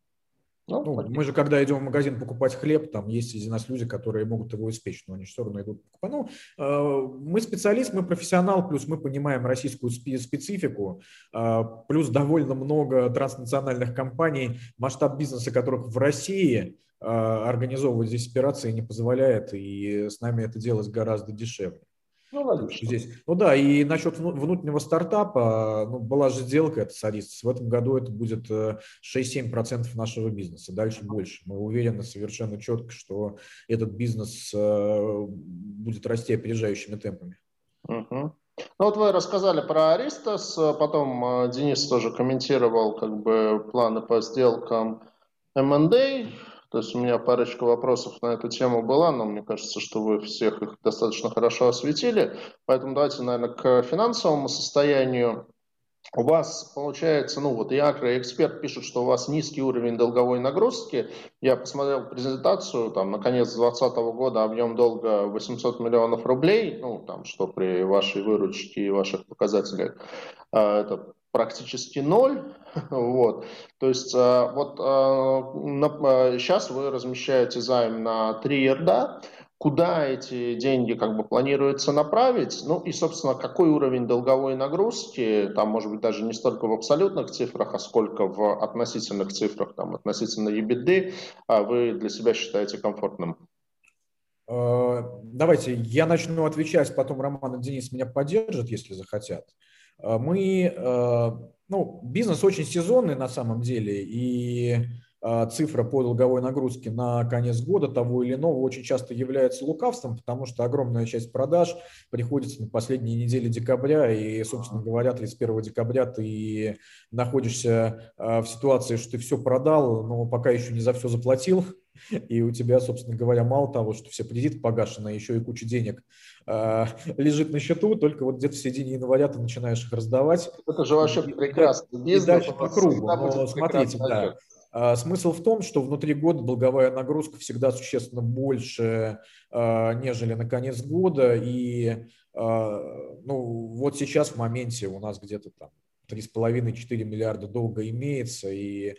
Ну, ну, мы же, когда идем в магазин покупать хлеб, там есть среди нас люди, которые могут его испечь, но они все равно идут покупать. Ну, э, мы специалист, мы профессионал, плюс мы понимаем российскую специфику, э, плюс довольно много транснациональных компаний, масштаб бизнеса которых в России – организовывать здесь операции не позволяет, и с нами это делать гораздо дешевле. Ну, Здесь. ну да, и насчет внутреннего стартапа, ну, была же сделка, это с Аристос. В этом году это будет 6-7% э, нашего бизнеса, дальше больше. Мы уверены совершенно четко, что этот бизнес э, будет расти опережающими темпами. Угу. Ну вот вы рассказали про Аристос, потом э, Денис тоже комментировал как бы планы по сделкам M&A. То есть у меня парочка вопросов на эту тему была, но мне кажется, что вы всех их достаточно хорошо осветили. Поэтому давайте, наверное, к финансовому состоянию. У вас получается, ну вот и эксперт пишет, что у вас низкий уровень долговой нагрузки. Я посмотрел презентацию, там, на конец 2020 года объем долга 800 миллионов рублей, ну, там, что при вашей выручке и ваших показателях, а, это практически ноль. Вот. То есть э, вот сейчас э, вы размещаете займ на 3 РДА, куда эти деньги как бы планируется направить, ну и, собственно, какой уровень долговой нагрузки, там, может быть, даже не столько в абсолютных цифрах, а сколько в относительных цифрах, там, относительно EBITDA, а вы для себя считаете комфортным? Э, давайте я начну отвечать, потом Роман и Денис меня поддержат, если захотят. А мы, э, ну, бизнес очень сезонный на самом деле, и цифра по долговой нагрузке на конец года того или иного очень часто является лукавством, потому что огромная часть продаж приходится на последние недели декабря, и, собственно говоря, 31 декабря ты находишься а, в ситуации, что ты все продал, но пока еще не за все заплатил, и у тебя, собственно говоря, мало того, что все кредиты погашены, еще и куча денег э, лежит на счету, только вот где-то в середине января ты начинаешь их раздавать. Это же вообще прекрасно. Бизнес, и дальше по кругу. Но смотрите, да, а, смысл в том, что внутри года долговая нагрузка всегда существенно больше, а, нежели на конец года. И ну, вот сейчас в моменте у нас где-то там 3,5-4 миллиарда долга имеется, и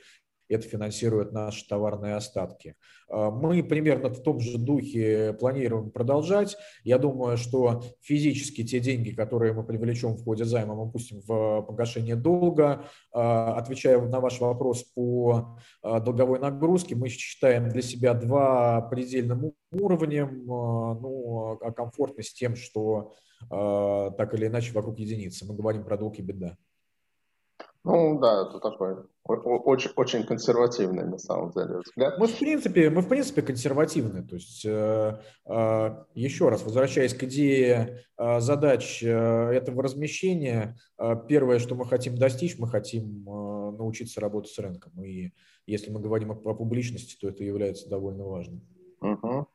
это финансирует наши товарные остатки. А, мы примерно в том же духе планируем продолжать. Я думаю, что физически те деньги, которые мы привлечем в ходе займа, мы пустим в погашение долга. А, отвечая на ваш вопрос по а, долговой нагрузке, мы считаем для себя два предельным уровнем, ну, а комфортно с тем, что так или иначе вокруг единицы. Мы говорим про долг и беда. Ну да, это такой очень, очень консервативный на самом деле взгляд. Мы в принципе, мы в принципе консервативны. То есть э, э, еще раз возвращаясь к идее э, задач э, этого размещения, э, первое, что мы хотим достичь, мы хотим э, научиться работать с рынком. И если мы говорим о, о публичности, то это является довольно важным. Угу.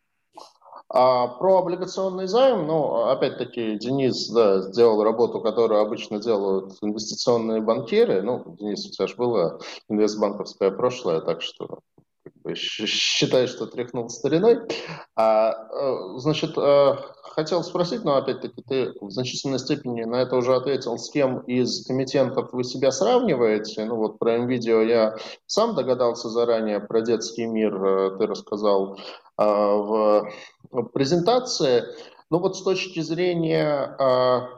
А про облигационный займ, ну, опять-таки, Денис да, сделал работу, которую обычно делают инвестиционные банкиры. Ну, Денис, у тебя же было инвестбанковское прошлое, так что как бы, считай, что тряхнул стариной. А, э, значит, э, хотел спросить, но опять-таки ты в значительной степени на это уже ответил, с кем из комитентов вы себя сравниваете. Ну вот про NVIDIA я сам догадался заранее, про детский мир э, ты рассказал в презентации. Ну вот с точки зрения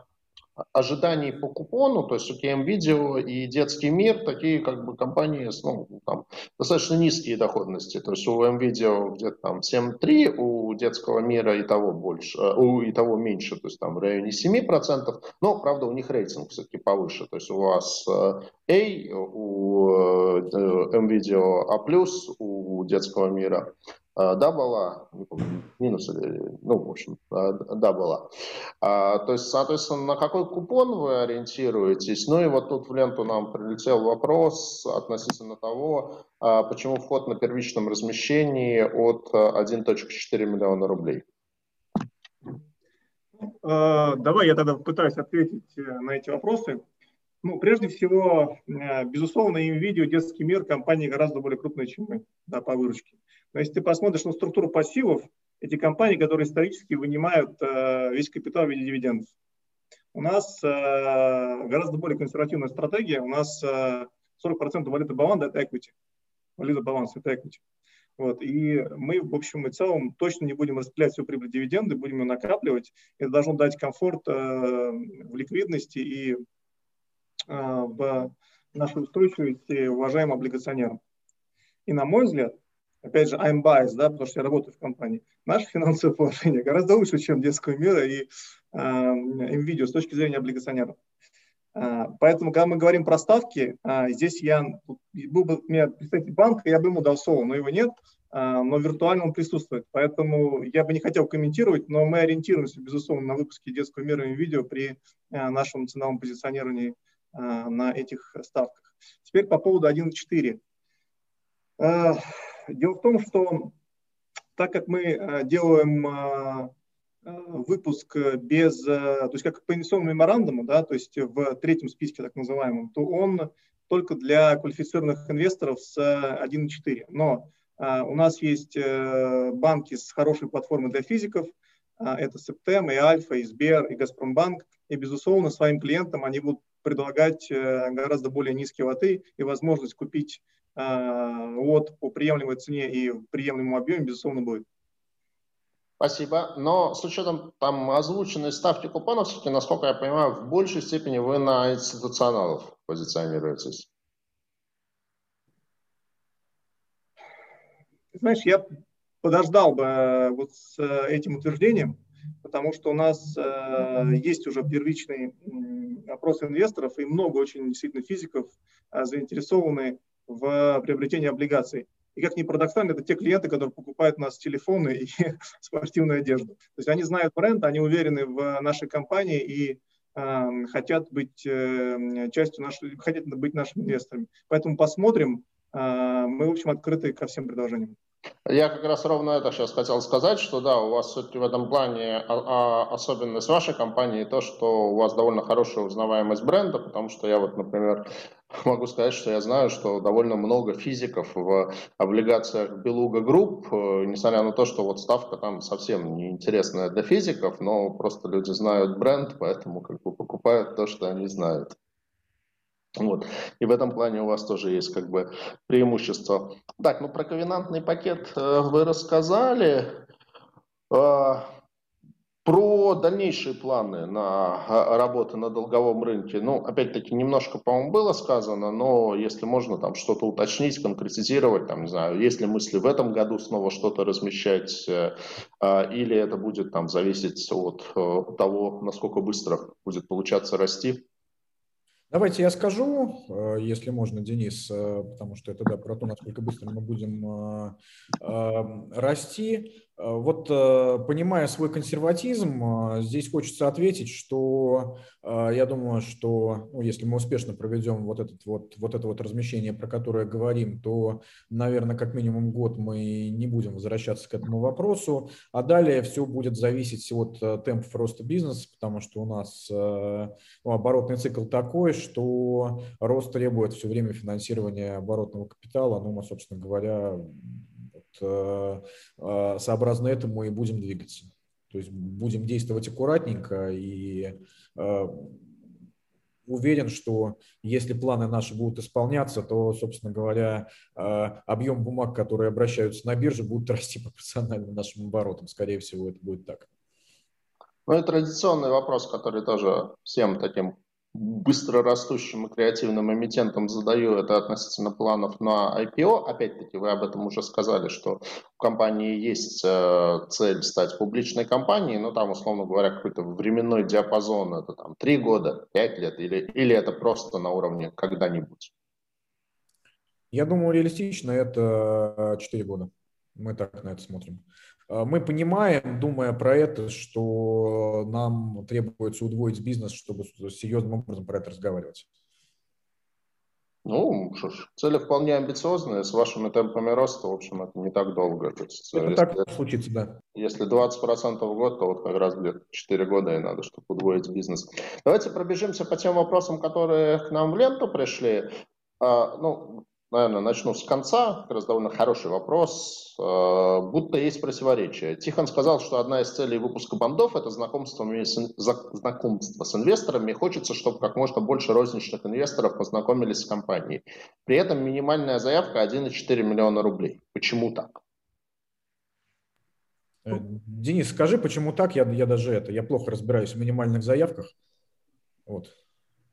ожиданий по купону, то есть KM Video и Детский мир, такие как бы компании с ну, там, достаточно низкие доходности. То есть у MVideo где-то там 7,3, у Детского мира и того больше, э, у и того меньше, то есть там в районе 7%, но, правда, у них рейтинг все-таки повыше. То есть у вас A, у MVideo э, A+, у Детского мира да, была, не помню, минус или, ну, в общем, э, да, была. А, то есть, соответственно, на какой купон вы ориентируетесь? Ну и вот тут в ленту нам прилетел вопрос относительно того, а, почему вход на первичном размещении от 1.4 миллиона рублей. Давай я тогда пытаюсь ответить на эти вопросы. Ну, прежде всего, безусловно, им видео детский мир компании гораздо более крупные, чем мы да, по выручке. Но если ты посмотришь на структуру пассивов, эти компании, которые исторически вынимают э, весь капитал в виде дивидендов. У нас э, гораздо более консервативная стратегия. У нас э, 40% валюты баланса – это equity. Валюта баланса – это equity. Вот. И мы, в общем и целом, точно не будем распределять всю прибыль дивиденды, будем ее накапливать. Это должно дать комфорт э, в ликвидности и э, в нашей устойчивости уважаемым облигационерам. И на мой взгляд, опять же, I'm biased, да, потому что я работаю в компании, наше финансовое положение гораздо лучше, чем детского мира и э, NVIDIA с точки зрения облигационеров. Э, поэтому, когда мы говорим про ставки, э, здесь я был бы у меня представитель банка, я бы ему дал слово, но его нет, э, но виртуально он присутствует. Поэтому я бы не хотел комментировать, но мы ориентируемся, безусловно, на выпуски детского мира и видео при э, нашем ценовом позиционировании на этих ставках. Теперь по поводу 1.4. Дело в том, что так как мы э, делаем э, э, выпуск без, то есть как по инвестиционному меморандуму, да, то есть в третьем списке так называемом, то он только для квалифицированных инвесторов с 1.4. Но у нас есть банки с хорошей платформой для физиков, это Септем, и Альфа, и Сбер, и Газпромбанк, и, безусловно, своим клиентам они будут предлагать гораздо более низкие лоты и возможность купить вот по приемлемой цене и в приемлемом объеме, безусловно, будет. Спасибо. Но с учетом там озвученной ставки купонов, все-таки, насколько я понимаю, в большей степени вы на институционалов позиционируетесь. Знаешь, я подождал бы э, вот с э, этим утверждением, потому что у нас э, есть уже первичный опрос инвесторов, и много очень действительно физиков э, заинтересованы в приобретении облигаций. И как ни парадоксально, это те клиенты, которые покупают у нас телефоны и спортивную одежду. То есть они знают бренд, они уверены в нашей компании и э, хотят быть э, частью нашей, хотят быть нашими инвесторами. Поэтому посмотрим. Э, мы, в общем, открыты ко всем предложениям. Я как раз ровно это сейчас хотел сказать, что да, у вас в этом плане а, а, особенность вашей компании то, что у вас довольно хорошая узнаваемость бренда, потому что я вот, например, могу сказать, что я знаю, что довольно много физиков в облигациях Белуга Групп, э, несмотря на то, что вот ставка там совсем не интересная для физиков, но просто люди знают бренд, поэтому как бы покупают то, что они знают. Вот. И в этом плане у вас тоже есть как бы преимущество. Так, ну про ковенантный пакет э, вы рассказали. Э, про дальнейшие планы на э, работу на долговом рынке, ну, опять-таки, немножко, по-моему, было сказано, но если можно там что-то уточнить, конкретизировать, там, не знаю, есть ли мысли в этом году снова что-то размещать, или это будет там зависеть от того, насколько быстро будет получаться расти? Давайте я скажу, э, если можно, Денис, э, потому что это да, про то, насколько быстро мы будем э, расти. Э, вот э, понимая свой консерватизм, э, здесь хочется ответить, что я думаю, что ну, если мы успешно проведем вот, этот вот, вот это вот размещение, про которое говорим, то, наверное, как минимум год мы не будем возвращаться к этому вопросу, а далее все будет зависеть от темпов роста бизнеса, потому что у нас ну, оборотный цикл такой, что рост требует все время финансирования оборотного капитала, ну, мы, собственно говоря, сообразно этому и будем двигаться. То есть будем действовать аккуратненько и э, уверен, что если планы наши будут исполняться, то, собственно говоря, объем бумаг, которые обращаются на бирже, будут расти пропорционально нашим оборотам. Скорее всего, это будет так. Ну и традиционный вопрос, который тоже всем таким быстро растущим и креативным эмитентам задаю, это относительно планов на IPO. Опять-таки, вы об этом уже сказали, что у компании есть э, цель стать публичной компанией, но там, условно говоря, какой-то временной диапазон, это там 3 года, 5 лет, или, или это просто на уровне когда-нибудь? Я думаю, реалистично это 4 года. Мы так на это смотрим. А, мы понимаем, думая про это, что нам требуется удвоить бизнес, чтобы серьезным образом про это разговаривать. Ну, что ж, цели вполне амбициозные, с вашими темпами роста, в общем, это не так долго. То есть, это если, так случится, да. Если 20% в год, то вот как раз где-то 4 года и надо, чтобы удвоить бизнес. Давайте пробежимся по тем вопросам, которые к нам в ленту пришли. А, ну, наверное, начну с конца. Как раз довольно хороший вопрос. Э, будто есть противоречие. Тихон сказал, что одна из целей выпуска бандов – это знакомство, знакомство с инвесторами. Хочется, чтобы как можно больше розничных инвесторов познакомились с компанией. При этом минимальная заявка 1,4 миллиона рублей. Почему так? Э, Денис, скажи, почему так? Я, я даже это, я плохо разбираюсь в минимальных заявках. Вот.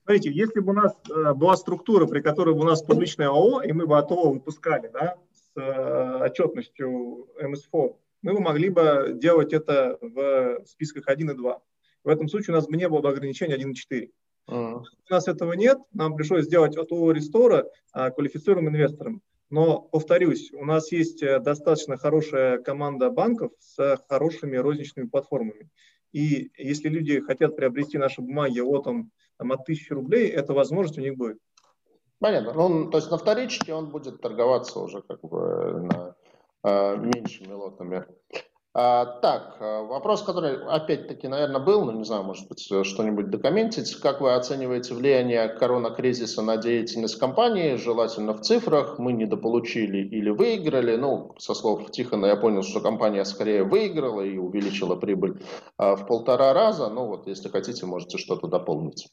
Смотрите, если бы у нас э, была структура, при которой бы у нас публичное ООО, и мы бы от ООО выпускали да, с э, отчетностью МСФО, мы бы могли бы делать это в списках 1 и 2. В этом случае у нас бы не было бы ограничения 1 и 4. Uh-huh. У нас этого нет, нам пришлось сделать от ООО Рестора а, квалифицированным инвестором. Но, повторюсь, у нас есть э, достаточно хорошая команда банков с хорошими розничными платформами. И если люди хотят приобрести наши бумаги вот там там, от 1000 рублей, эта возможность у них будет. Понятно. Ну, то есть на вторичке он будет торговаться уже как бы на э, меньшими лотами. А, так, а, вопрос, который опять-таки, наверное, был, но не знаю, может быть, что-нибудь докомментить. Как вы оцениваете влияние корона-кризиса на деятельность компании, желательно в цифрах? Мы недополучили или выиграли? Ну, со слов Тихона я понял, что компания скорее выиграла и увеличила прибыль а, в полтора раза. Ну вот, если хотите, можете что-то дополнить.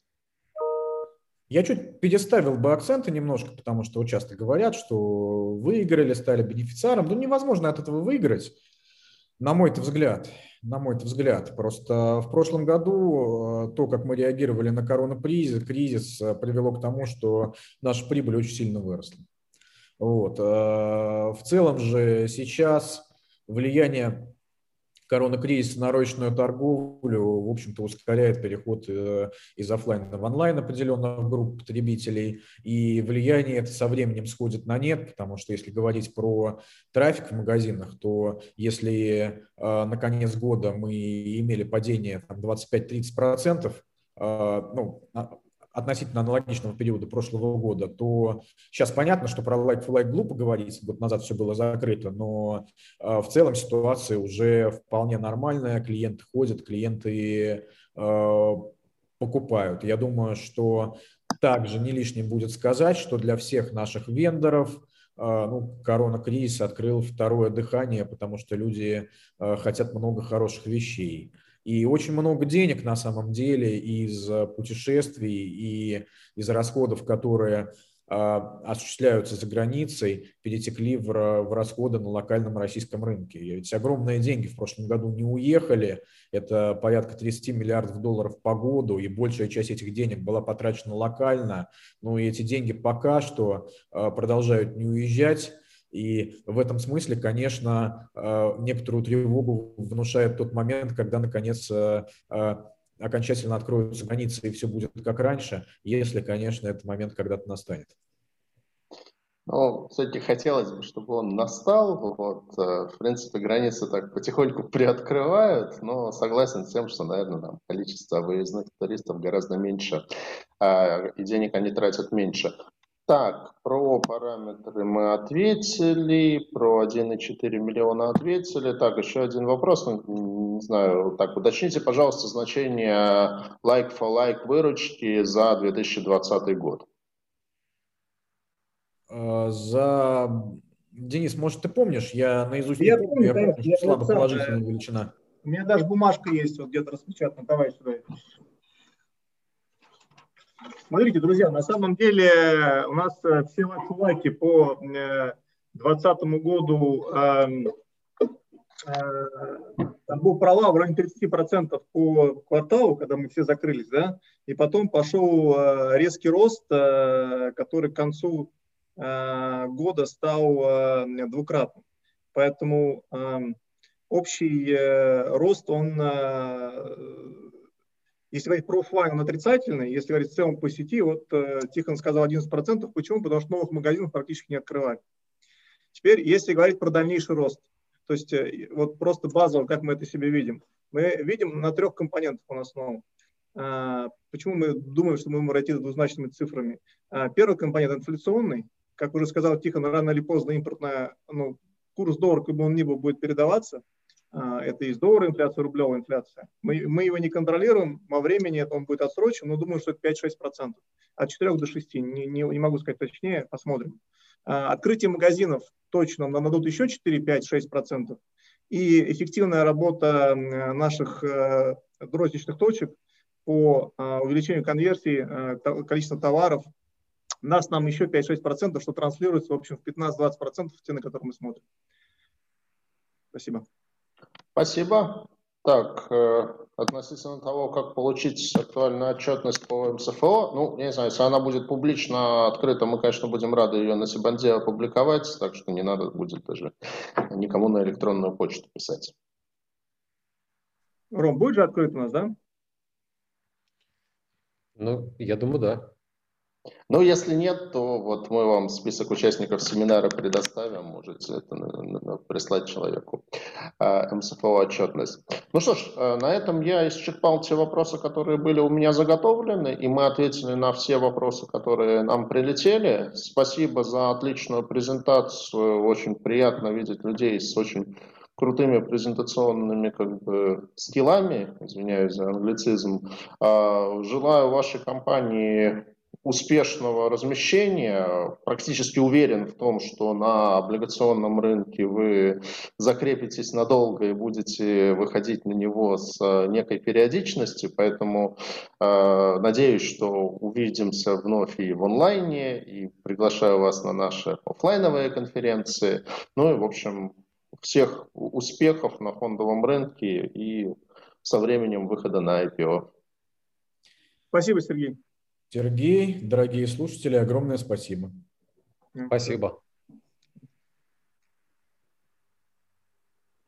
Я чуть переставил бы акценты немножко, потому что часто говорят, что выиграли, стали бенефициаром. Ну, невозможно от этого выиграть, на мой взгляд. На мой взгляд. Просто в прошлом году э, то, как мы реагировали на коронакризис, кризис э, привело к тому, что наша прибыль очень сильно выросла. Вот. Э, в целом же сейчас влияние коронакризис на розничную торговлю, в общем-то, ускоряет переход э, из офлайна в онлайн определенных групп потребителей, и влияние это со временем сходит на нет, потому что если говорить про трафик в магазинах, то если э, на конец года мы имели падение там, 25-30%, э, ну, относительно аналогичного периода прошлого года, то сейчас понятно, что про like-for-like глупо говорить, год назад все было закрыто, но э, в целом ситуация уже вполне нормальная, клиенты ходят, клиенты э, покупают. Я думаю, что также не лишним будет сказать, что для всех наших вендоров э, ну, корона-кризис открыл второе дыхание, потому что люди хотят много хороших вещей. И очень много денег на самом деле из э, путешествий и из расходов, которые а, осуществляются за границей, перетекли в, в расходы на локальном российском рынке. И ведь огромные деньги в прошлом году не уехали, это порядка 30 миллиардов долларов по году, и большая часть этих денег была потрачена локально, но эти деньги пока что а, продолжают не уезжать, и в этом смысле, конечно, э, некоторую тревогу внушает тот момент, когда, наконец, э, э, окончательно откроются границы и все будет как раньше, если, конечно, этот момент когда-то настанет. Ну, все-таки хотелось бы, чтобы он настал. Вот, в принципе, границы так потихоньку приоткрывают, но согласен с тем, что, наверное, там количество выездных туристов гораздо меньше, а, и денег они тратят меньше. Так, про параметры мы ответили, про 1,4 миллиона ответили. Так, еще один вопрос, ну, не знаю, так, уточните, пожалуйста, значение like for like выручки за 2020 год. А, за... Денис, может, ты помнишь? Я наизусть я не помню, я помню, я слабо положительная величина. У меня даже бумажка есть, вот где-то распечатана. Давай сюда. Смотрите, друзья, на самом деле у нас э, все ваши лайки по 2020 э, году эм, э, там был провал в районе 30% по кварталу, когда мы все закрылись, да, и потом пошел резкий рост, который к концу года стал двукратным. Поэтому эм, общий рост, он если говорить про офлайн, он отрицательный. Если говорить в целом по сети, вот э, Тихон сказал 11%. Почему? Потому что новых магазинов практически не открывали. Теперь, если говорить про дальнейший рост. То есть э, вот просто базово, как мы это себе видим. Мы видим на трех компонентах у нас новом. А, почему мы думаем, что мы можем расти двузначными цифрами? А, первый компонент инфляционный. Как уже сказал Тихон, рано или поздно импортная, ну, курс доллара, как бы он ни был, будет передаваться. А, это из доллара инфляция, рублевая инфляция. Мы, мы его не контролируем, во времени это он будет отсрочен, но думаю, что это 5-6%. От 4 до 6, не, не, не могу сказать точнее, посмотрим. Открытие магазинов точно нам дадут еще 4, 5, 6%. И эффективная работа наших э, розничных точек по а, увеличению конверсии э, количества товаров нас нам еще 5-6%, что транслируется, в общем, в 15-20% те, на которые мы смотрим. Спасибо. Спасибо. Так, э, относительно того, как получить актуальную отчетность по МСФО, ну, я не знаю, если она будет публично открыта, мы, конечно, будем рады ее на Сибанде опубликовать, так что не надо будет даже никому на электронную почту писать. Ром, будет же открыт у нас, да? Ну, я думаю, да. Ну, если нет, то вот мы вам список участников семинара предоставим, можете это прислать человеку. А, МСФО отчетность. Ну что ж, э, на этом я исчерпал те вопросы, которые были у меня заготовлены, и мы ответили на все вопросы, которые нам прилетели. Спасибо за отличную презентацию, очень приятно видеть людей с очень крутыми презентационными как бы, скиллами, извиняюсь за англицизм. А, желаю вашей компании успешного размещения. Практически уверен в том, что на облигационном рынке вы закрепитесь надолго и будете выходить на него с э, некой периодичностью. Поэтому э, надеюсь, что увидимся вновь и в онлайне, и приглашаю вас на наши офлайновые конференции. Ну и, в общем, всех успехов на фондовом рынке и со временем выхода на IPO. Спасибо, Сергей. Сергей, дорогие слушатели, огромное спасибо. Спасибо.